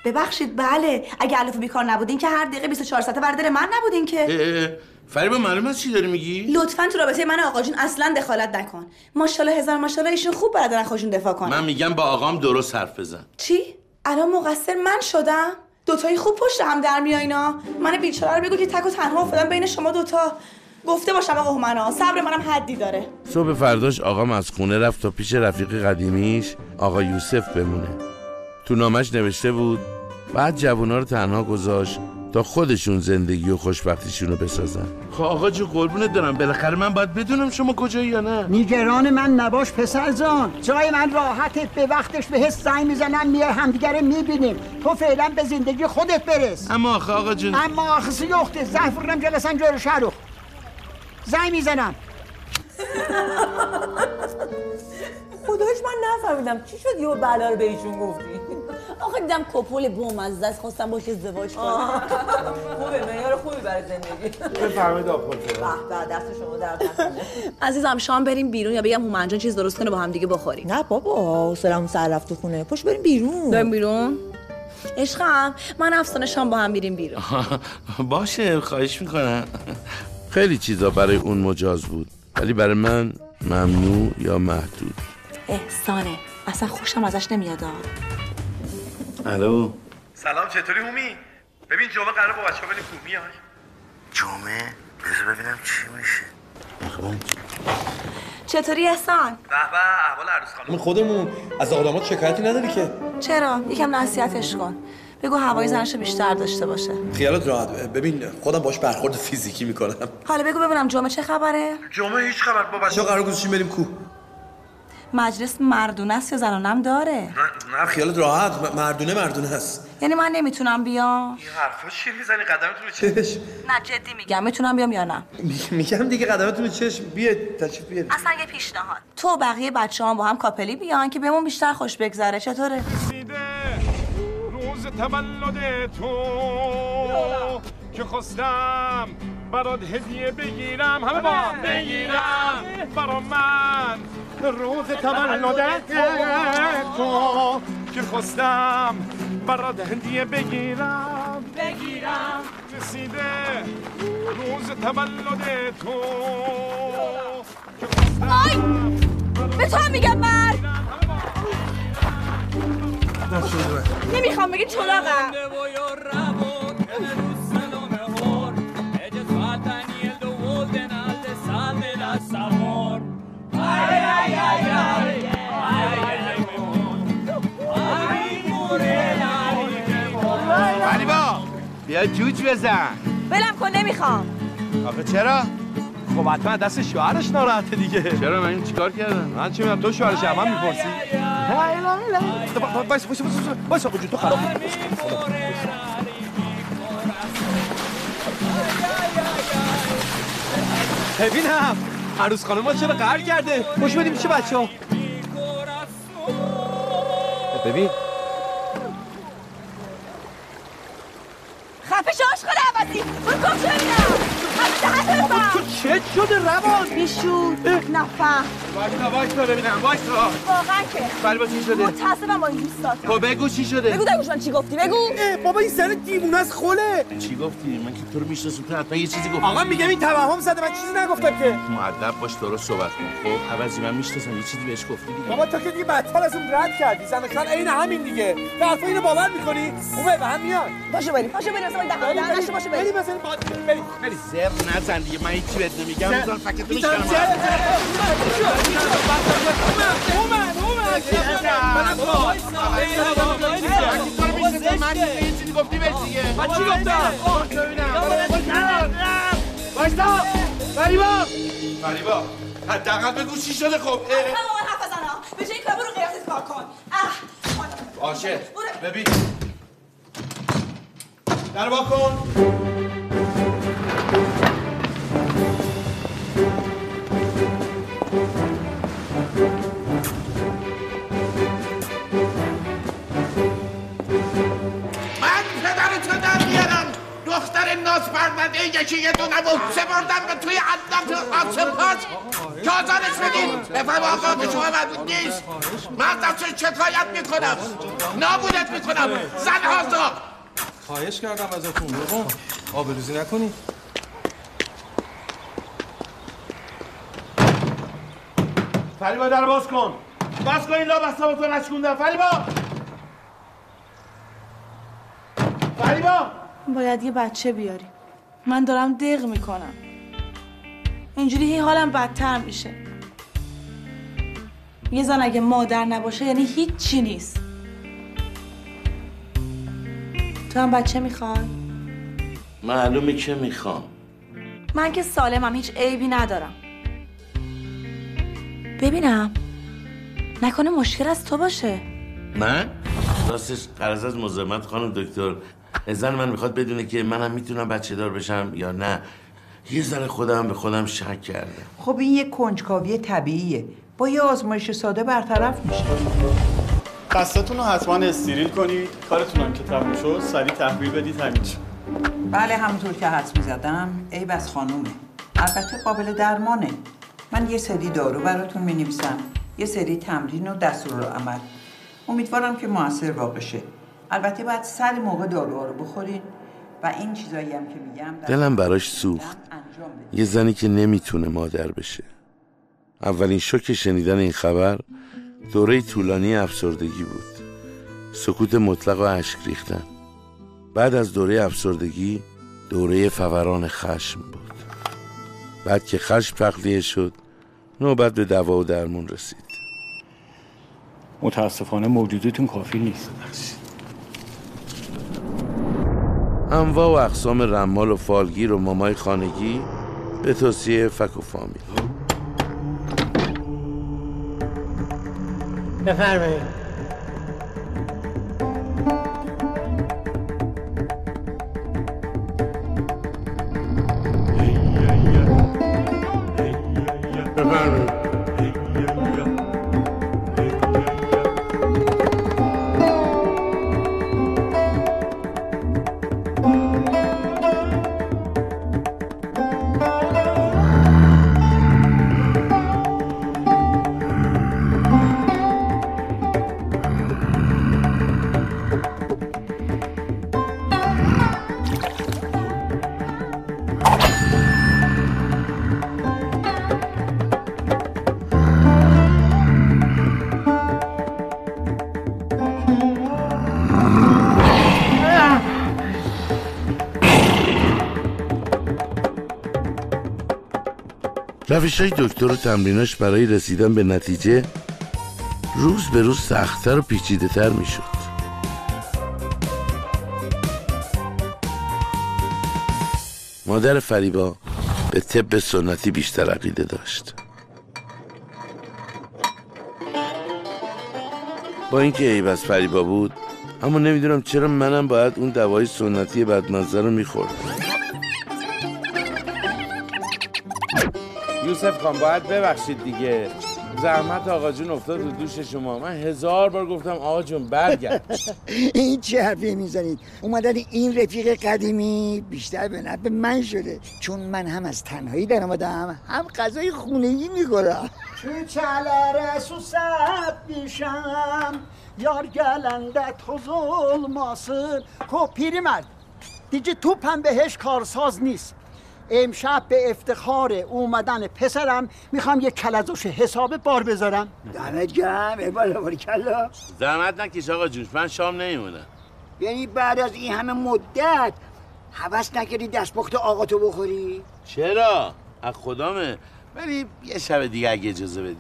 ببخشید بله. اگه الف و بیکار نبودین که هر دقیقه 24 ساعته بردر من نبودین که. اه، اه، فریبا معلوم است چی داری میگی؟ لطفا تو رابطه من آقا جون اصلا دخالت نکن. ماشاءالله هزار ماشاءالله ایشون خوب از خودشون دفاع کنن. من میگم با آقام درست حرف بزن. چی؟ الان مقصر من شدم؟ دوتایی خوب پشت هم در میای اینا. من بیچاره رو بگو که تک و تنها افتادم بین شما دوتا. گفته باشم آقا هومنا صبر منم حدی داره. صبح فرداش آقام از خونه رفت تا پیش رفیق قدیمیش آقا یوسف بمونه. تو نامش نوشته بود بعد جوونا رو تنها گذاشت تا خودشون زندگی و خوشبختیشون رو بسازن. خب آقا جو قربونت دارم بالاخره من باید بدونم شما کجایی یا نه. نیگران من نباش پسر جان. جای من راحته به وقتش به حس زنگ می‌زنم میای همدیگه می‌بینیم. تو فعلا به زندگی خودت برس. اما آخه آقا جون. اما آخه سیخته زفرم جلسن جور شهرخ زنگ می‌زنم. خداش من نفهمیدم. چی شد یه بلا رو به ایشون گفتی؟ آخه دیدم کپول بومزده است خواستم باش ازدواج کنم. خوبه معیار خوبی برای زندگی. بفرمایید به به دست شما نکنه. عزیزم شام بریم بیرون یا بگم هومن جان چیز درست کنه با هم دیگه بخوریم؟ نه بابا سلام سر رفت تو خونه. پشت بریم بیرون. بریم بیرون؟ عشقم من افسانه شام با هم میریم بیرون. باشه خواهش می‌کنم. خیلی چیزا برای اون مجاز بود. ولی برای من ممنوع یا محدود. احسانه. اصلا خوشم ازش نمیاد. الو؟ سلام چطوری هومی؟ ببین جمعه قرار با بچه ها بریم کوه میای؟ جمعه؟ بذار ببینم چی میشه. چطوری احسان؟ به به احوال عروس خانم. خودمون. از آدمات شکایتی نداری که؟ چرا؟ یکم نصیحتش کن. بگو هوای زنشو بیشتر داشته باشه. خیالت راحت. ببین خودم باش برخورد فیزیکی می‌کنم. حالا بگو ببینم جمعه چه خبره؟ جمعه هیچ خبر. با بچه‌ها قرار گذاشتیم بریم کوه؟ مجلس مردونه است یا زنانم داره؟ نه خیالت راحت. مردونه مردونه هست یعنی من نمی‌تونم بیام. این حرفا چی می‌زنی؟ قدمتون رو چه؟ چش نه جدی میگم. می‌تونم بیام یا نه؟ میگم دیگه قدمتون رو چشم. بیاد تشریف بیارید. اصلا یه پیشنهاد. تو و بقیه بچه با هم کاپلی بیان که بهمون بیشتر خوش بگذره. چطوره؟ روز تولد تو. که خواستم برات هدیه بگیرم. همه با هم. بگیرم. برا من. روز تولد تو که خواستم برات هدیه بگیرم. بگیرم. رسیده روز تولد تو آی به تو هم میگم مرد. نمی‌خوام بگی چلاقم بیا جوج بزن. ولم کن نمی‌خوام. آخه چرا؟ خب حتما دست شوهرش ناراحته دیگه. چرا من این چیکار کردم؟ من چی می‌دونم تو شوهرش هم من می‌پرسی. بایس بایس بایس بایس آقا جون تو خراب. ببینم عروس خانم ما چرا قهر کرده؟ خوش بدیم چه بچه ها ببین خفه شو عشق شو ببینم همه بفهم تو چه شده روان؟ بیشور نفهم وایسا وایسا ببینم وایسا واقعا که. فریبا چی شده؟ متاسفم با این دوستات خب بگو چی شده؟ بگو من چی گفتی بگو. بابا این سر دیوونه از خوله. چی گفتی؟ من که تو رو می‌شناسم تو حتما یه چیزی گفتی. آقا میگم این توهم زده من چیزی نگفتم که. مؤدب باش درست صحبت کن. خب عوضی من می‌شناسم یه چیزی بهش گفتی دیگه. بابا تو که دیگه بدتر از اون رد کردی. زن و شوهر عین همین دیگه. تو حرفا اینو باور می‌کنی؟ خوبه به هم میاد. پاشو بریم پاشو بریم اصلا نشو پاشو بریم. بریم بریم. بریم. زر نزن دیگه من هیچی بهت نمیگم. می‌ذارم فکتو میشکنم اومد اومد گفتی بهش دیگه من چی گفتم؟ وایسا فریبا فریبا حداقل بگو چی شده خب اه. به جای کار برو غیرتت کار کن اه باشه ببین در کن ناز پرونده یکی یه دونه و سپردم به توی عدم آسم پاس که آزارش بدین. بفهم آقا به شما مربوط نیست. من دستش شکایت می‌کنم. نابودت می‌کنم. زن آزاد خواهش کردم ازتون بابا. آبروزی نکنی فریبا در باز کن. باز کن این لاب اصابتو نشکوندم فریبا فریبا! باید یه بچه بیاری. من دارم دق می‌کنم. اینجوری هی حالم بدتر میشه. یه زن اگه مادر نباشه یعنی هیچ چی نیست. تو هم بچه می‌خوای؟ معلومه که می‌خوام. من که سالمم هیچ عیبی ندارم. ببینم. نکنه مشکل از تو باشه. من؟ راستش قرض از مزاحمت خانم دکتر. زن من می‌خواد بدونه که منم می‌تونم بچه دار بشم یا نه. یه ذره خودم به خودم شک کرده خب این یه کنجکاوی طبیعیه. با یه آزمایش ساده برطرف میشه. خستتون رو حتما استریل کنید. کارتون هم که تموم شد سریع تحویل بدید همین. بله همونطور که حدس می‌زدم عیب از خانومه. البته قابل درمانه. من یه سری دارو براتون می‌نویسم. یه سری تمرین و دستور عمل. امیدوارم که موثر واقع شه. البته باید سر موقع داروها رو بخورین و این چیزایی هم که میگم دلم براش سوخت. یه زنی که نمی‌تونه مادر بشه. اولین شوک شنیدن این خبر دوره طولانی افسردگی بود. سکوت مطلق و اشک ریختن. بعد از دوره افسردگی دوره فوران خشم بود. بعد که خشم تخلیه شد نوبت به دوا و درمون رسید. متاسفانه موجودتون کافی نیست. انواع و اقسام رمال و فالگیر و مامای خانگی به توصیه فک و فامیل بفرمایید. روش های دکتر و تمریناش برای رسیدن به نتیجه روز به روز سختتر و پیچیده تر می شد مادر فریبا به طب سنتی بیشتر عقیده داشت. با اینکه عیب از فریبا بود اما نمی‌دونم چرا منم باید اون دوای سنتی بدمزه رو میخوردم. یوسف خان باید ببخشید دیگه. زحمت آقا جون افتاد رو دوش شما. من هزار بار گفتم آقا جون برگرد. این چه حرفی می‌زنید؟ اومدن این رفیق قدیمی بیشتر به نفع من شده. چون من هم از تنهایی در آمدم هم غذای خونگی می‌خورم. تو çələrə susab düşəm Yar gələndə toz olmasın خب پیرمرد دیگه تو هم بهش کارساز نیست. امشب به افتخار اومدن پسرم می‌خوام یه کلزوش حساب بار بذارم. دمت گرم بالا باری کلا. زحمت نکش آقا جون من شام نمیمونم. یعنی بعد از این همه مدت حوض نکردی دستپخت آقا تو بخوری؟ چرا؟ از خدامه. ولی یه شب دیگه اگه اجازه بدی.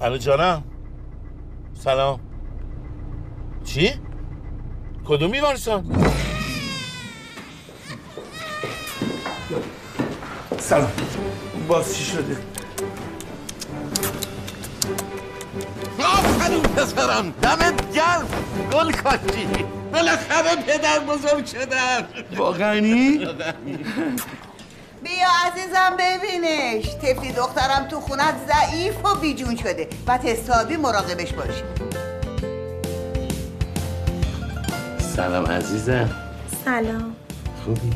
الو جانم. سلام چی؟ کدوم بیمارستان؟ سلام باز چی شده آفرین پسرم دمت گرم گل کاشتی بالاخره پدر بزرگ شدم واقعی؟ بیا عزیزم ببینش. تفلی دخترم تو خونت ضعیف و بیجون شده. و حسابی مراقبش باشی. سلام عزیزم. سلام. خوبی؟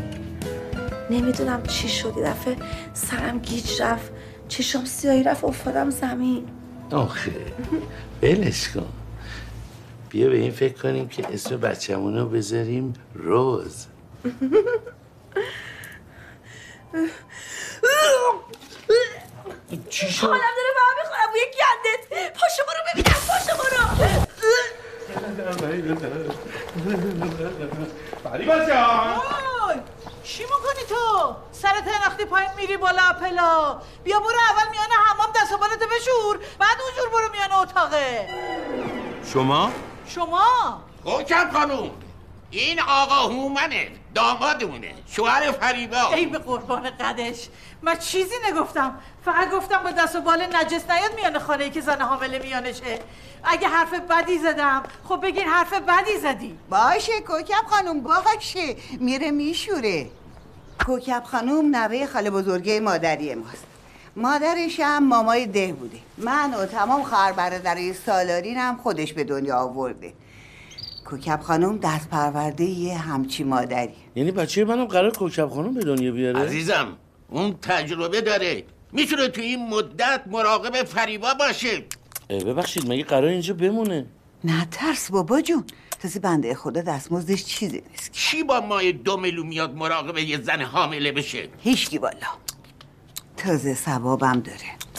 نمی‌دونم چی شد. یه دفعه سرم گیج رفت. چشم سیاهی رفت. افتادم زمین. آخه. بلش کن. بیا به این فکر کنیم که اسم بچه‌مون رو بذاریم روز. چی شد؟ حالم داره به هم می‌خورم بوی گندت. پاشو برو ببینم پاشو برو. فریبا جان چی می‌کنی تو؟ سرت انداختی پایین میری بالا اپلا بیا برو اول میان حمام دست و بالتو بشور بعد اونجور برو میان اتاقه. شما؟ شما؟ کوکب خانوم این آقا هومنه دامادمونه شوهر فریبا. ای به قربان قدش. من چیزی نگفتم. فقط گفتم با دست و بال نجس نیاد میان خانه ای که زن حامله میانشه. اگه حرف بدی زدم. خب بگین حرف بدی زدی. باشه کوکب خانوم باشه میره میشوره. کوکب خانوم نوه خاله بزرگه مادری ماست. مادرش هم مامای ده بوده. من و تمام خواهر برادرای سالارینم خودش به دنیا آورده. کوکب خانوم دست پرورده یه همچی مادری. یعنی بچه منم قرار کوکب خانم به دنیا بیاره؟ عزیزم اون تجربه داره. می‌تونه تو این مدت مراقب فریبا باشه. ببخشید مگه قرار اینجا بمونه؟ نه ترس بابا جون. تازه بنده خدا دستمزدش چیزی نیست. کی با مای دو میلیون میاد مراقب یه زن حامله بشه؟ هیچکی والا. تازه ثوابم داره.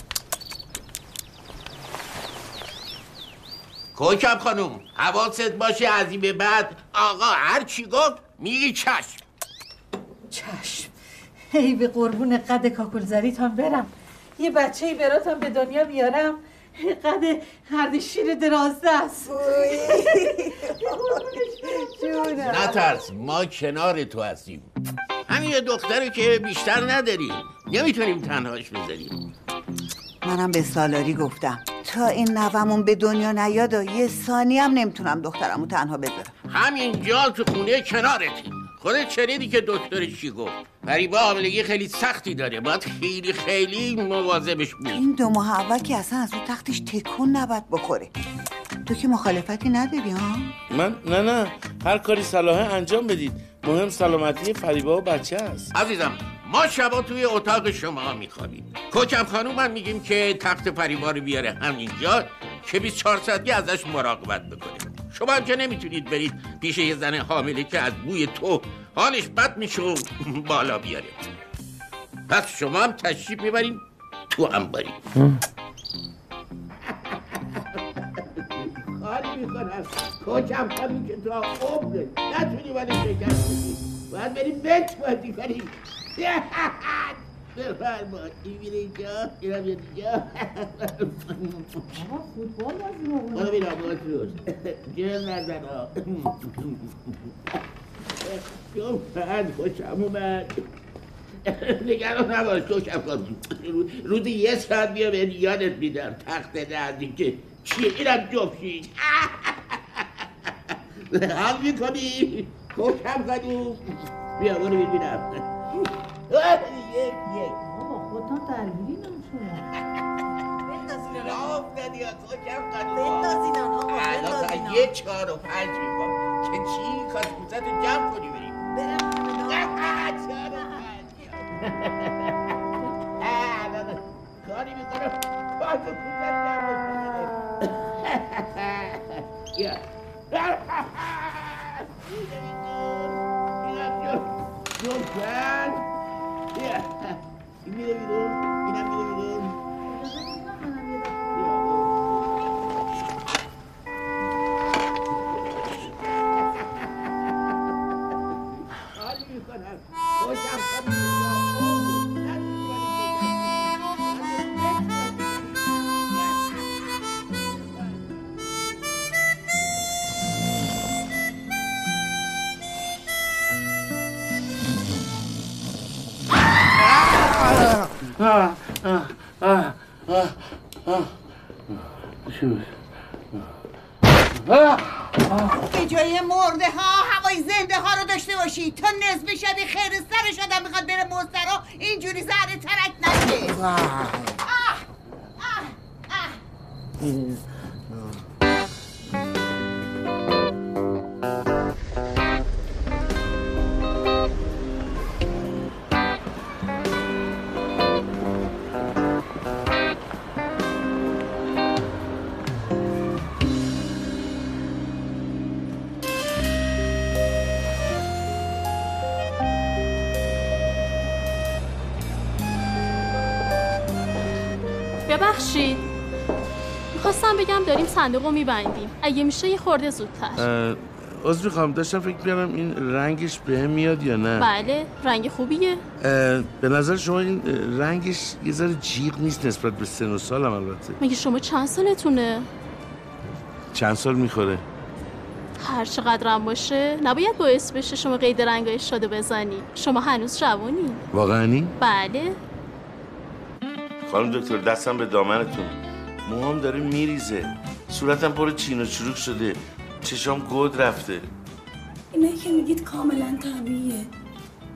کوکب خانوم حواست باشه از این به بعد آقا هر چی گفت میگی چشم. چشم. ای به قربون قد کاکل هم برم. یه بچه ای براتم به دنیا بیارم. قد هرد شیر دراز دست نترس ما کنار تو هستیم. همین یه دختری که بیشتر نداریم. نمی‌تونیم تنهاش بذاریم منم به سالاری گفتم. تا این نومون به دنیا نیاد و یه ثانی هم نمی‌تونم دخترمو تنها بذارم. همینجا تو خونه کنارتیم خودت شنیدی که دکتر چی گفت؟ فریبا حاملگی خیلی سختی داره. باید خیلی خیلی مواظبش بود این دو ماه اول که اصلا از اون تختش تکون نباید بخوره. تو که مخالفتی نداری ها؟ من؟ نه نه. هر کاری صلاحه انجام بدید. مهم سلامتی فریبا و بچه است. عزیزم ما شبا توی اتاق شما میخوابیم. کوکب خانوم هم میگیم که تخت فریبا رو بیاره همینجا که 24 ساعتی ازش مراقبت بکنه شما هم که نمی‌تونید برید پیش یه زن حامله که از بوی تو حالش بد میشه و بالا بیاره پس شما هم تشریف می‌برین تو انباری کاری می‌کنم. کوچم خانوم که تو عمره. نتونی منو شکست بدی. باید بریم بنچ بازی بفرما این میره اینجا اینم میاد اینجا فوتبال بازی برو بیرم باتروس جل نزن ها خوشم اومد نگران نباش تو شب کن روزی یه ساعت بیا به یادت میدم تخت نزدیک که چیه اینم جفشید حال می‌کنی خوشم کنیم بیا برو ببینم یک یک بابا خودتان درگیری نمیشه راف دادی از خوشم کنیم بندازین آقا الان یه چهار و پنج می‌کنم. که چی کاش کوزت رو جمع کنی بریم چهار و پنج کاری می‌کنم کاش کوزت جمع کنی یا جفتن این میره بیرون اینم صندوق رو میبندیم. اگه میشه یه خورده زودتر. عذر می‌خوام داشتم فکر می‌کنم این رنگش به هم میاد یا نه؟ بله رنگ خوبیه. به نظر شما این رنگش یه ذره جیغ نیست نسبت به سن و سالم البته؟ مگه شما چند سالتونه؟ چند سال می‌خوره؟ هر چقدرم باشه نباید باعث بشه شما قید رنگای شده بزنی. شما هنوز جوانی. واقعا بله. خانم دکتر دستم به دامنتون. موهام داره میریزه. صورتم پر چین و چروک شده. چشام گود رفته. اینایی که میگید کاملا طبیعیه.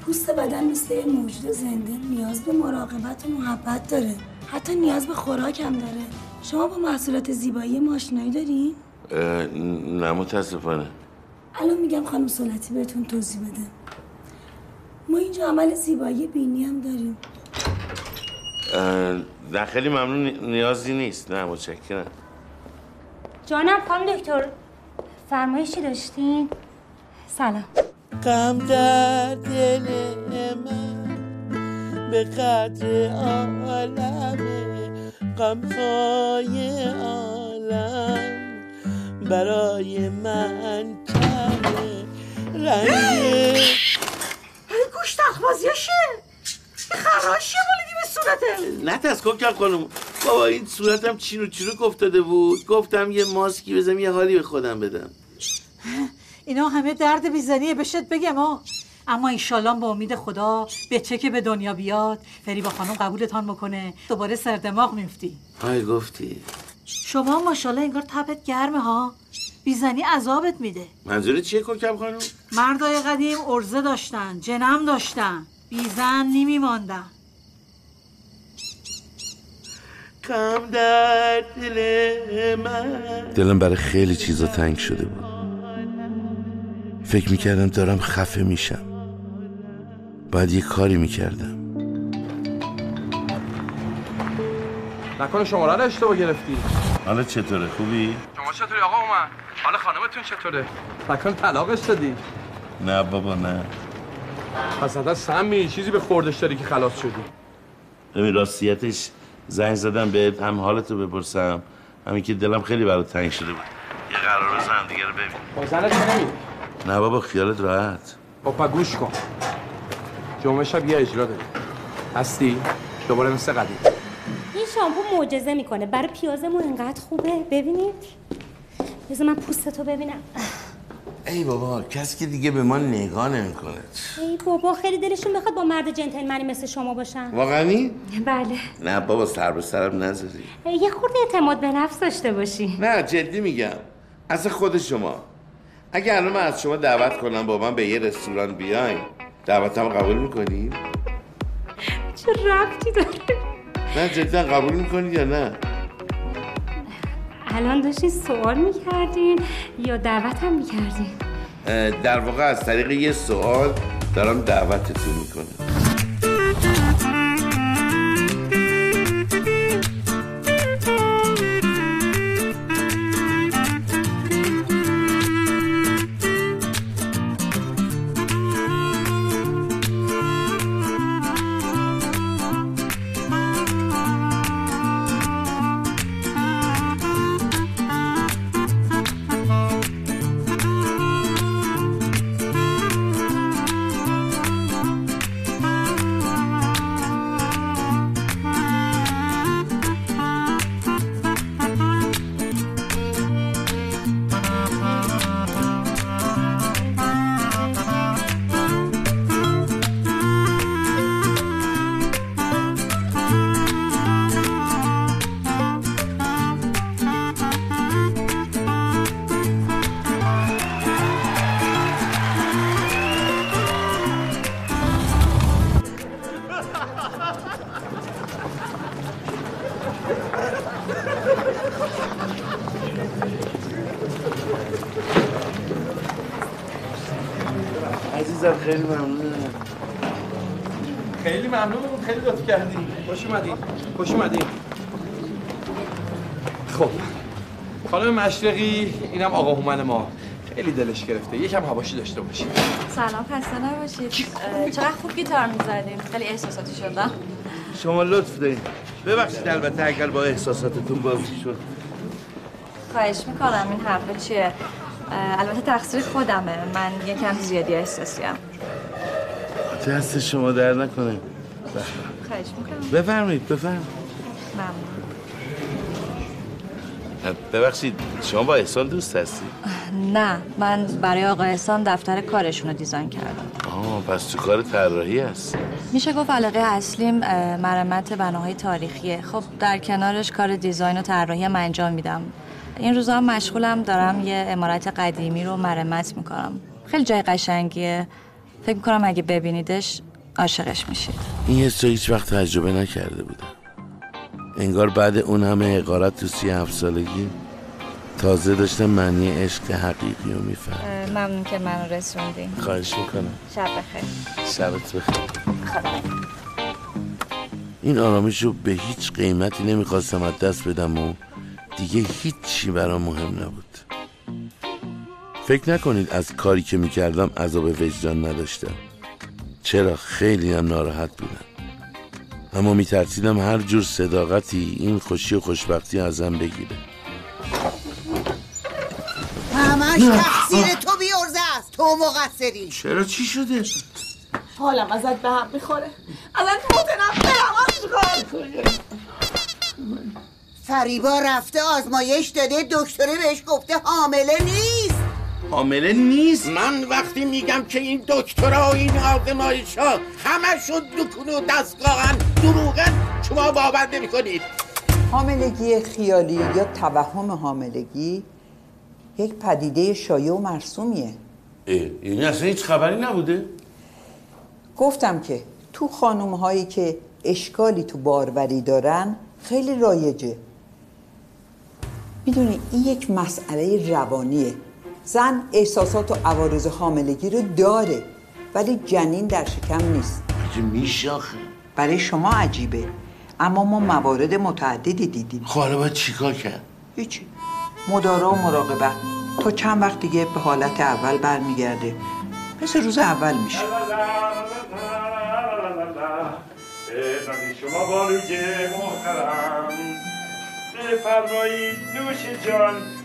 پوست بدن مثل یه موجود زنده نیاز به مراقبت و محبت داره. حتی نیاز به خوراک هم داره. شما با محصولات زیبایی ما آشنایی دارین نه متاسفانه. الان میگم خانم سلطی بهتون توضیح بده. ما اینجا عمل زیبایی بینی هم داریم. نه خیلی ممنون نیازی نیست. نه متشکرم. جانم خانم دکتر. فرمایشی داشتین؟ سلام. غم در دل من به قدر عالمه غمهای عالم. برای من کمه رنگ. گوشت اخبازیاشه خراشیه مالگی به صورته نه تسکر کرد خانم. بابا این صورتم چین و چروک افتاده بود. گفتم یه ماسکی بزنم یه حالی به خودم بدم. اینا همه درد بیزنیه بشت بگم ها اما ایشالله با امید خدا به چه که به دنیا بیاد. فریبا خانم قبولتان بکنه. دوباره سردماغ میفتی. های گفتی. شما ماشاءالله انگار تبت گرمه ها. بیزنی عذابت میده. منظور چیه کوکب خانم؟ مردای قدیم ارزه داشتن جنم داشتن. بیزن نمیماندن. غم در دل من. دلم برای خیلی چیزا تنگ شده بود. فکر می‌کردم دارم خفه میشم. باید یه کاری می‌کردم. نکنه شماره رو اشتباه گرفتی. حالا چطوره؟ خوبی؟ شما چطوری آقا اومد؟ حالا خانمتون چطوره؟ نکنه طلاقش دادی. نه بابا نه. پس حتی سمی چیزی به خوردش داری که خلاص شدی. ببین راستیتش زنگ زدم بهت هم حالتو بپرسم. همین که دلم خیلی برات تنگ شده بود. یه قرار بزن دیگه رو ببین. با زنت نمیری نه بابا خیالت راحت. خب گوش کن. جمعه شب یه اجرا داری. هستی؟ دوباره مثل قدیم. این شامپو معجزه می‌کنه. برای پیازمون انقدر خوبه. ببینید. بذار من پوستتو ببینم. ای بابا کسی که دیگه به ما نگاه نمی‌کنه. ای بابا خیلی دلشون بخواد با مرد جنتلمنی مثل شما باشن. واقعی؟ بله. نه بابا سر به سرم نذاری. یه خورده اعتماد به نفس داشته باشی. نه جدی میگم. اصلا خود شما. اگه الان من از شما دعوت کنم با من به یه رستوران بیاین دعوتم قبول می‌کنی؟ چه ربطی داره؟ نه جدا قبول می‌کنی یا نه؟ الان داشتین سوال می‌کردین یا دعوت هم می‌کردین؟ در واقع از طریق یه سوال دارم دعوتتون می‌کنم. خیلی ممنونم. خیلی ممنون خیلی لطف کردی. خوش اومدین خوش اومدین خب خانم مشرقی اینم آقا هومن ما. خیلی دلش گرفته. یکم هواشی داشته باشید سلام خسته نباشید. چقدر خوب گیتار می‌زدیم خیلی احساساتی شدم شما لطف دارین. ببخشید البته اگر با احساساتتون بازی شد. خواهش می‌کنم این حرفا چیه؟ البته تقصیر خودمه. من یکم زیادی احساسیم. دست شما در نکنه. خواهش می‌کنم. بفرمایید بفرمایید. ببخشید شما با احسان دوست هستی؟ نه من برای آقا احسان دفتر کارشون رو دیزاین کردم. آه پس تو کار طراحی هست. میشه گفت علاقه اصلیم مرمت بناهای تاریخیه. خب در کنارش کار دیزاین و طراحی هم انجام میدم. این روزا هم مشغولم دارم یه امارت قدیمی رو مرمت می‌کنم. خیلی جای قشنگیه. فکر می‌کنم اگه ببینیدش عاشقش میشید. این حس رو هیچ وقت تجربه نکرده بودم. انگار بعد اون همه حقارت تو سی هفت سالگی تازه داشتم معنی عشق حقیقی رو میفهم ممنون که منو رسوندی خواهش می‌کنم. شب بخیر. شبت بخیر. خدا این آرامش رو به هیچ قیمتی نمی‌خواستم از دست بدم و دیگه هیچی برام مهم نبود. فکر نکنید از کاری که می‌کردم عذاب وجدان نداشتم چرا؟ خیلی هم ناراحت بودم. اما میترسیدم هر جور صداقتی این خوشی و خوشبختی ازم بگیره. همش تقصیر تو بیارزه است. تو مقصری چرا چی شده؟ حالم ازت به هم می‌خوره. الان چیکار فریبا رفته آزمایش داده دکتره بهش گفته حامله نیست؟ حامله نیست؟ من وقتی میگم که این دکترا و این آزمایش ها همشون دکون و دستگاهن دروغن شما باور نمی کنید حاملگی خیالی یا توهم حاملگی یک پدیده شایع و مرسومیه. این اصلا هیچ خبری نبوده؟ گفتم که تو خانوم هایی که اشکالی تو باروری دارن خیلی رایجه. می‌دونی این یک مسئله روانیه. زن احساسات و عوارض حاملگی رو داره ولی جنین در شکم نیست. آخه؟ برای شما عجیبه اما ما موارد متعددی دیدیم. خب حالا باید چیکار کرد؟ هیچی. مدارا و مراقبت. تا چند وقت دیگه به حالت اول برمیگرده. مثل روز اول میشه. شما بالوی محترم. بفرمایید نوش جان. کنید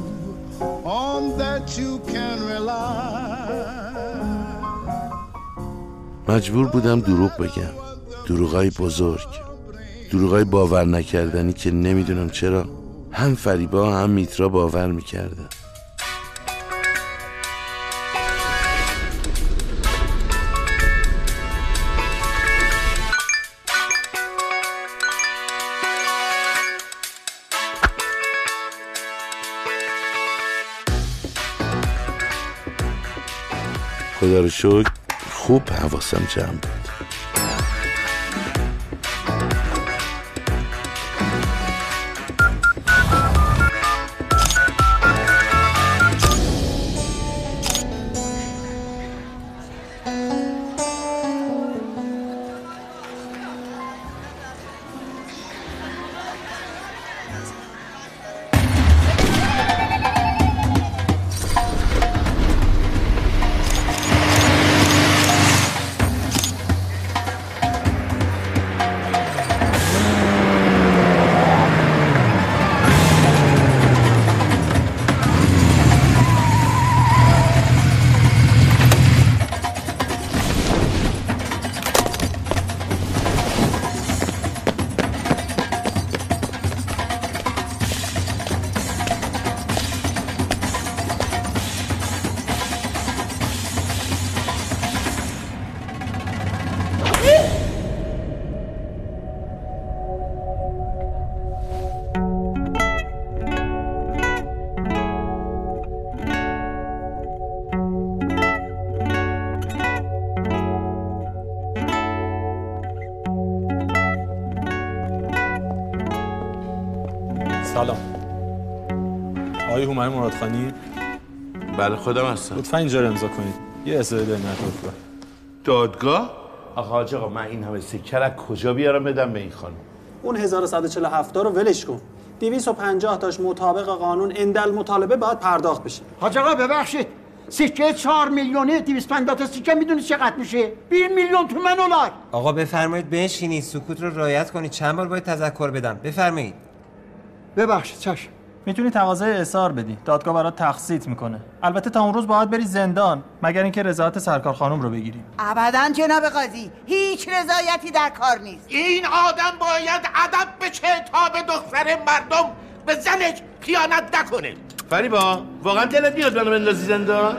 On that you can rely. مجبور بودم دروغ بگم. دروغای بزرگ. دروغای باور نکردنی که نمی‌دونم چرا. هم فریبا هم میترا باور می‌کردن خدا رو شکر. خوب حواسم جمع مرادخانی؟ بله خودم هستم. لطفا اینجا رو امضا کنید. یه استعداد نتورک دادگاه؟ آقا حاج آقا من این همه سکر از کجا بیارم بدم به این خانم؟ اون 1147 رو ولش کن. 250 تاش مطابق قانون اندل مطالبه باید پرداخت بشه. حاج آقا ببخشید. سکه چهار میلیونی 250 تا سکه می‌دونی چقدر میشه؟ 20 میلیون تومن اولاد آقا بفرمایید بنشینید. سکوت رو رعایت کنید. چند بار باید تذکر بدم؟ بفرمایید. ببخشید چشم. می‌تونی تقاضای احضار بدی. دادگاه برات تقسیط می‌کنه. البته تا اون روز باید بری زندان مگر اینکه رضایت سرکار خانم رو بگیری. ابدا جناب قاضی هیچ رضایتی در کار نیست. این آدم باید ادب بچه تا به دختر مردم به زنش خیانت نکنه. فریبا واقعا دلت میاد منو بندازی زندان؟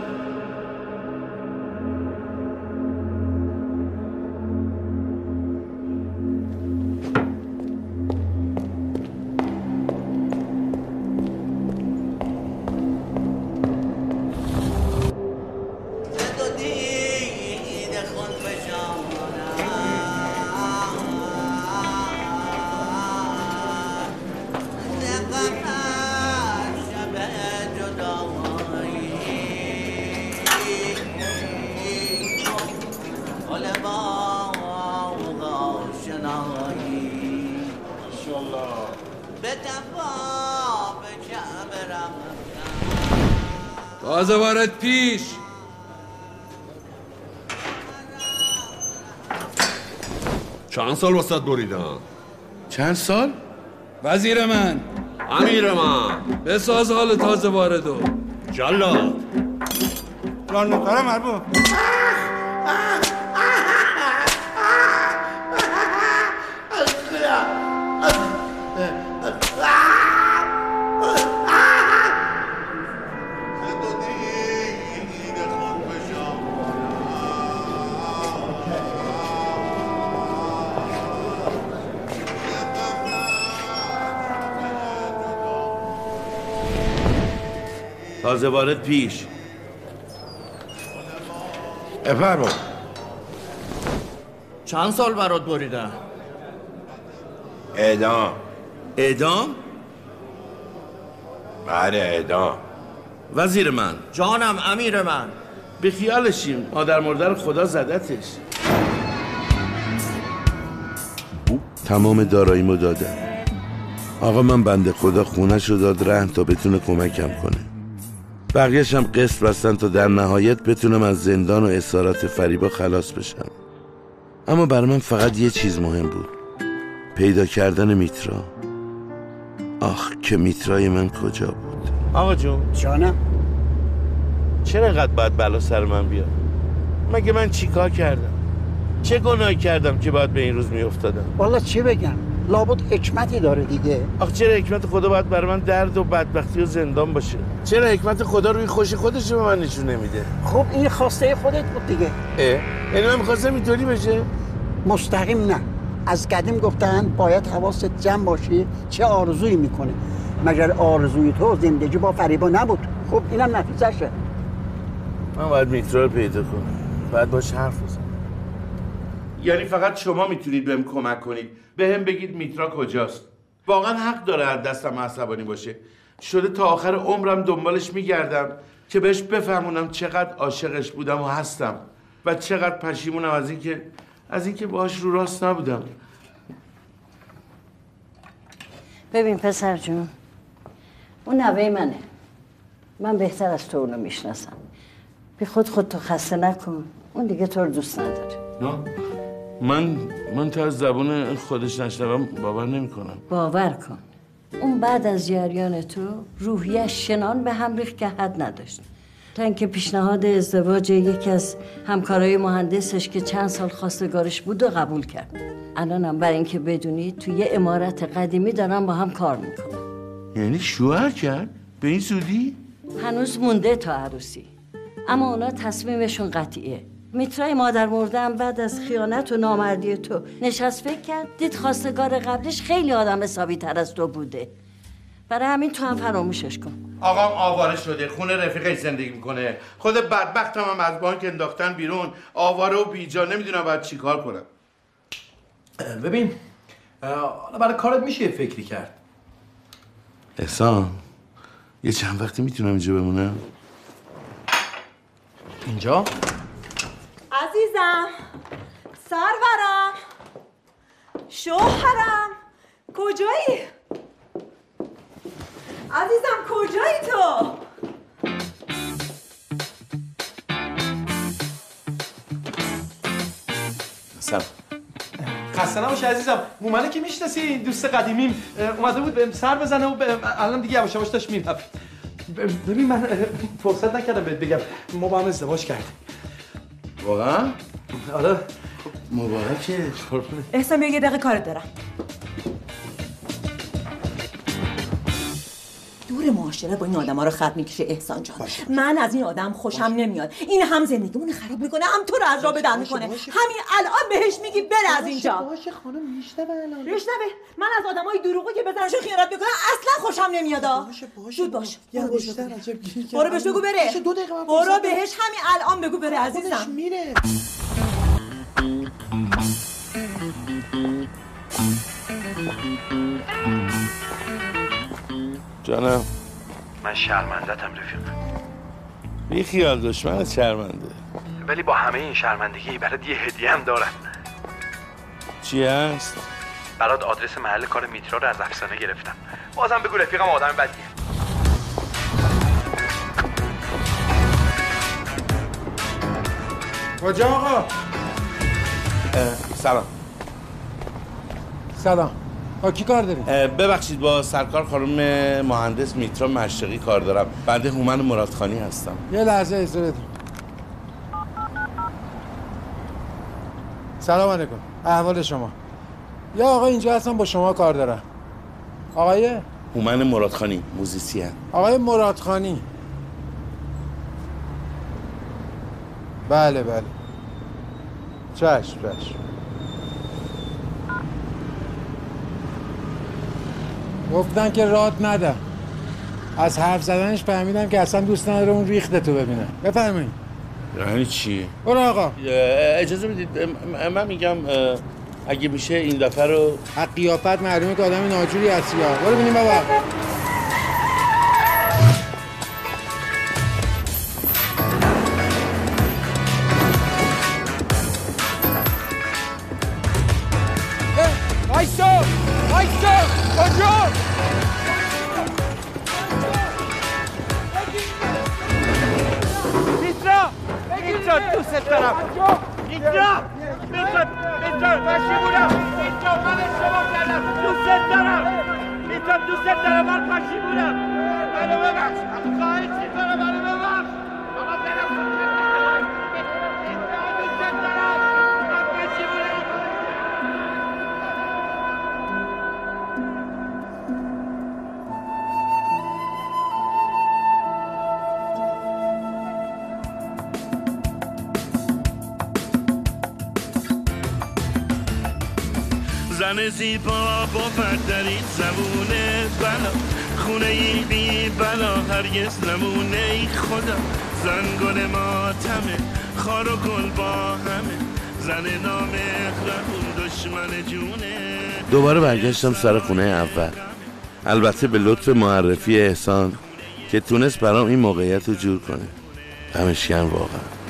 سال وسط بریدم. چند سال؟ وزیر من. امیر من. بساز حال تازه واردو. جلاد. جان نکره تازه وارد پیش. بفرما. چند سال برات بریدم؟ اعدام. اعدام؟ بله اعدام. وزیر من. جانم امیر من. به خیالشیم مادر مردر خدا زدتش. تمام داراییمو دادم آقا من بنده خدا خونش رو داد رهن تا بتونه کمکم کنه. بقیهش هم قسط بستن تا در نهایت بتونم از زندان و اسارت فریبا خلاص بشم. اما برای من فقط یه چیز مهم بود. پیدا کردن میترا. آخ که میترای من کجا بود؟ آقا جون. جانم. چرا اینقدر باید بلا سر من بیاد؟ مگه من چیکار کردم؟ چه گناهی کردم که باید به این روز میافتادم؟ والا چی بگم؟ لابد حکمتی داره دیگه. آخ چرا حکمت خدا باید برای من درد و بدبختی و زندان باشه؟ چرا حکمت خدا روی خوشی خودش به من نشون نمیده؟ خب این خواسته خودت بود دیگه. اه. یعنی من می‌خواستم اینطوری بشه؟ مستقیم نه. از قدیم گفتن باید حواست جمع باشی چه آرزویی می‌کنه. مگر آرزوی تو زندگی با فریبا نبود؟ خب اینم نتیجهشه. من باید میترا رو پیدا کنم. باید باش حرف بزنم یعنی فقط شما می‌تونید بهم کمک کنید. به هم بگید میترا کجاست. واقعا حق داره از دستم عصبانی باشه. شده تا آخر عمرم دنبالش میگردم که بهش بفهمونم چقدر عاشقش بودم و هستم و چقدر پشیمونم از اینکه از اینکه باهاش رو راست نبودم. ببین پسر جون اون نوه منه. من بهتر از تو اونو می‌شناسم. بی خود خود تو خسته نکن. اون دیگه تو رو دوست نداره. نه. من من تا از زبون خودش نشنوم باور نمی‌کنم. باور کن. اون بعد از جریان تو روحیش شنان به هم ریخت که حد نداشت. تا اینکه پیشنهاد ازدواج یکی از همکارای مهندسش که چند سال خواستگارش بود و قبول کرد. الانم برای اینکه بدونی توی یه امارت قدیمی دارن با هم کار می‌کنن یعنی شوهر کرد؟ به این زودی هنوز مونده تا عروسی. اما اونا تصمیمشون قطعیه. میترای مادر مردم بعد از خیانت و نامردی تو. نشست فکر کرد دید خواستگار قبلش خیلی آدم حسابی تر از تو بوده. برای همین تو هم فراموشش کن. آقام آواره شده خونه رفیقش زندگی می‌کنه. خود بدبختم هم از بانک انداختن بیرون. آواره و بیجا نمی‌دونم باید چیکار کنم. ببین حالا برای کارت میشه فکری کرد. احسان یه چند وقتی می‌تونم اینجا بمونم؟ اینجا؟ عزیزم سرورم شوهرم کجایی؟ عزیزم کجایی تو؟ سلام. خسته نباشی عزیزم. مومنه که می‌شناسی دوست قدیمیم. اومده بود بهم سر بزنه و الان دیگه یواش یواش داشت می‌رفت ببین من فرصت نکردم بهت بگم. ما با هم ازدواج کردیم. واقعا؟ آره. مبارکه. احسان بیا یه دقیقه کارت دارم. دور معاشرت با این آدما رو خط می‌کشه. احسان جان من از این آدم خوشم نمیاد. این هم زندگیمون خراب می‌کنه هم تو رو از راه بدر می‌کنه. همین الان بهش میگی بره از اینجا. باشه خانم میشنوه الان. بشنوه من از آدمای دروغی که بزنشون خیانت می‌کنن اصلا خوشم نمیاد. باشه باشه باش. برو بهش بگو. بره. باشه، دو دقیقه من برو. بهش همین الان بگو بره عزیزم. میره. جانم. من شرمندتم رفیق. بی خیال دشمنت شرمنده. ولی با همه این شرمندگی برات یه هدیه هم دارم. چی هست؟ برات آدرس محل کار میترا رو از افسانه گرفتم. بازم بگو رفیقم آدم بدیه. کجا آقا؟ سلام. سلام. کی کار داری؟ اه، ببخشید با سرکار خانم مهندس میترا مشرقی کار دارم. بنده هومن مرادخانی هستم. یه لحظه اجازه سلام علیکم. احوال شما. یا آقا اینجا هستم با شما کار دارم. آقای؟ هومن مرادخانی موزیسین آقای مرادخانی. بله بله. چشم چشم. گفتن که راد نده. از حرف زدنش فهمیدم که اصلا دوست نداره اون ریخته تو ببینه. بفرمایید. یعنی چی؟ برو آقا. اجازه بدید. من میگم اگه میشه این دفعه رو از قیافت معلومه که آدم ناجوری هستی برو ببینیم بابا. میترا دوست دارم میترا میترا میترا پشیمونم میترا من اشتباه کردم دوست دارم میترا دوست دارم من پشیمونم منو ببخش خواهش می‌کنم منو ببخش زن زیبا با پردرید زبونه بلا. خونه ای بی بلا هرگز نمونه ای خدا. زن گل ماتمه خار و گل با همه. زن نامهربون دشمن جونه. دوباره برگشتم سر خونه اول. البته به لطف معرفی احسان که تونست برام این موقعیت رو جور کنه. دمش گرم واقعا.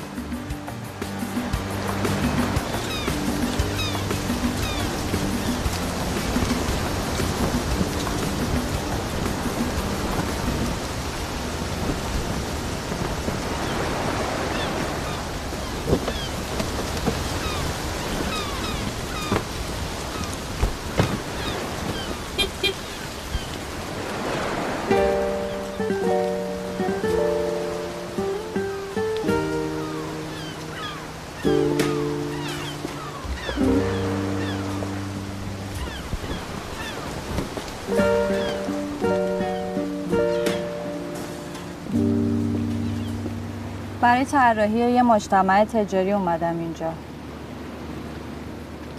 طراحی یه مجتمع تجاری اومدم اینجا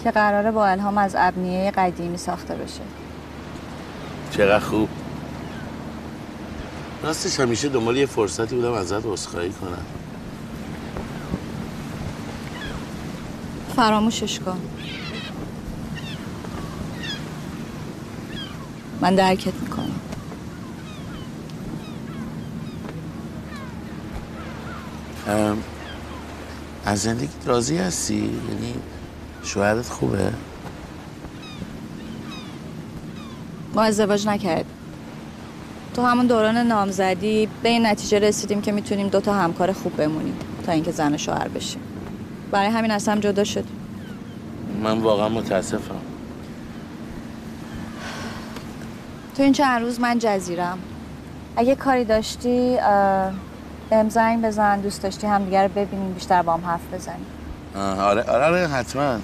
که قراره با الهام از ابنیه قدیمی ساخته بشه. چقدر خوب. راستش همیشه دنبال یه فرصتی بودم ازت عذرخواهی کنم. فراموشش کن. من درکت می‌کنم. از زندگی راضی هستی؟ یعنی شوهرت خوبه؟ ما ازدواج نکردیم. تو همون دوران نامزدی به این نتیجه رسیدیم که می‌تونیم دوتا همکار خوب بمونیم تا اینکه زن و شوهر بشیم. برای همین از هم جدا شدیم. من واقعا متاسفم. تو این چند روز من جزیرم اگه کاری داشتی بهم زنگ بزن دوست داشتی هم دیگه رو ببینیم بیشتر با هم حرف بزنیم. آره آره آره حتما.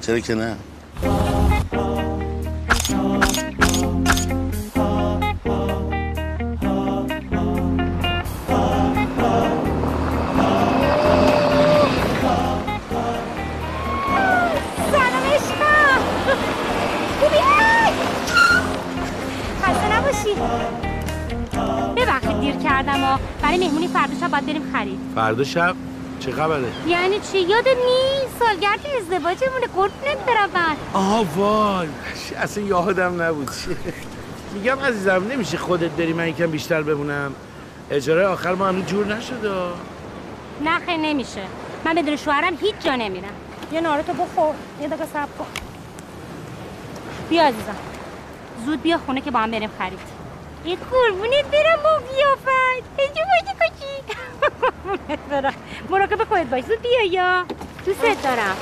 چرا که نه؟ برای مهمونی فردا شب باید بریم خرید. فردا شب؟ چه خبره؟ یعنی چی؟ یادت نیست؟ سالگرد ازدواجمونه. قربونت برم من. آها وای. اصلا یادم نبود. میگم عزیزم نمیشه خودت بری من یکم بیشتر بمونم. اجاره آخر ما هنوز جور نشده. نه خیر نمیشه. من بدون شوهرم هیچ جا نمیرم. یه نارتو بخور. یه دقیقه صبر کن. بیا عزیزم. زود بیا خونه که با هم بریم خرید. یه قربونت برم با بیافت اینجا باشی کچی مراقب خودت باش زود بیا یا دوست دارم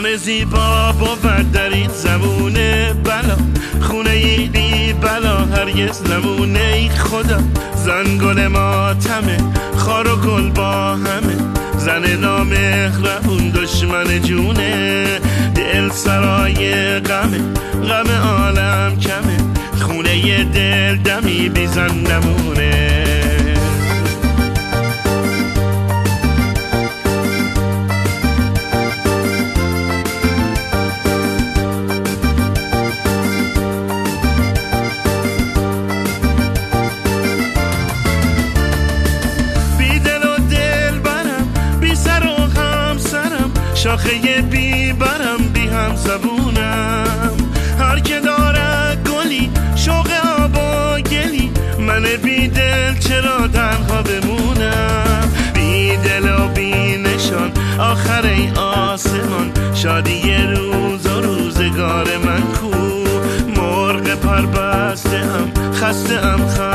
زن زیبا بود در این زمونه بلا خونه ای بی بلا هرگز نمونه ای خدا. زن گل ماتمه خار و گل با همه. زن نامهربون دشمن جونه. دل سرای غمه غم عالم کمه. خونه دل دمی بی زن نمونه. شاخه بی برم بی هم زبونم. هر که داره گلی شوق آب و گلی. من بی دل چرا تنها بمونم؟ بی دل و بی نشان آخر ای آسمان. شادی روز و روزگار من کو. مرغ پر بسته ام خسته ام خسته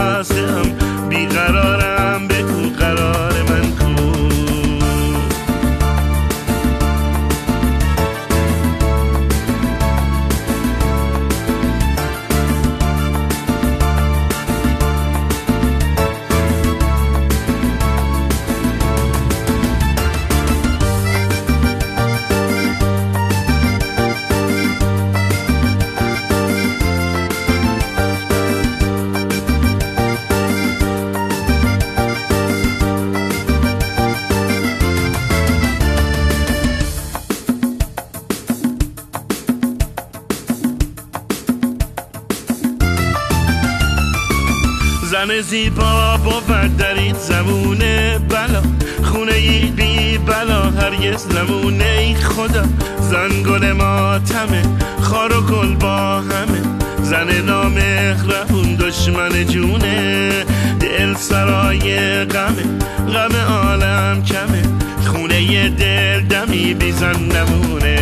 غمه غم عالم کمه. خونه دل دمی بی زن نمونه.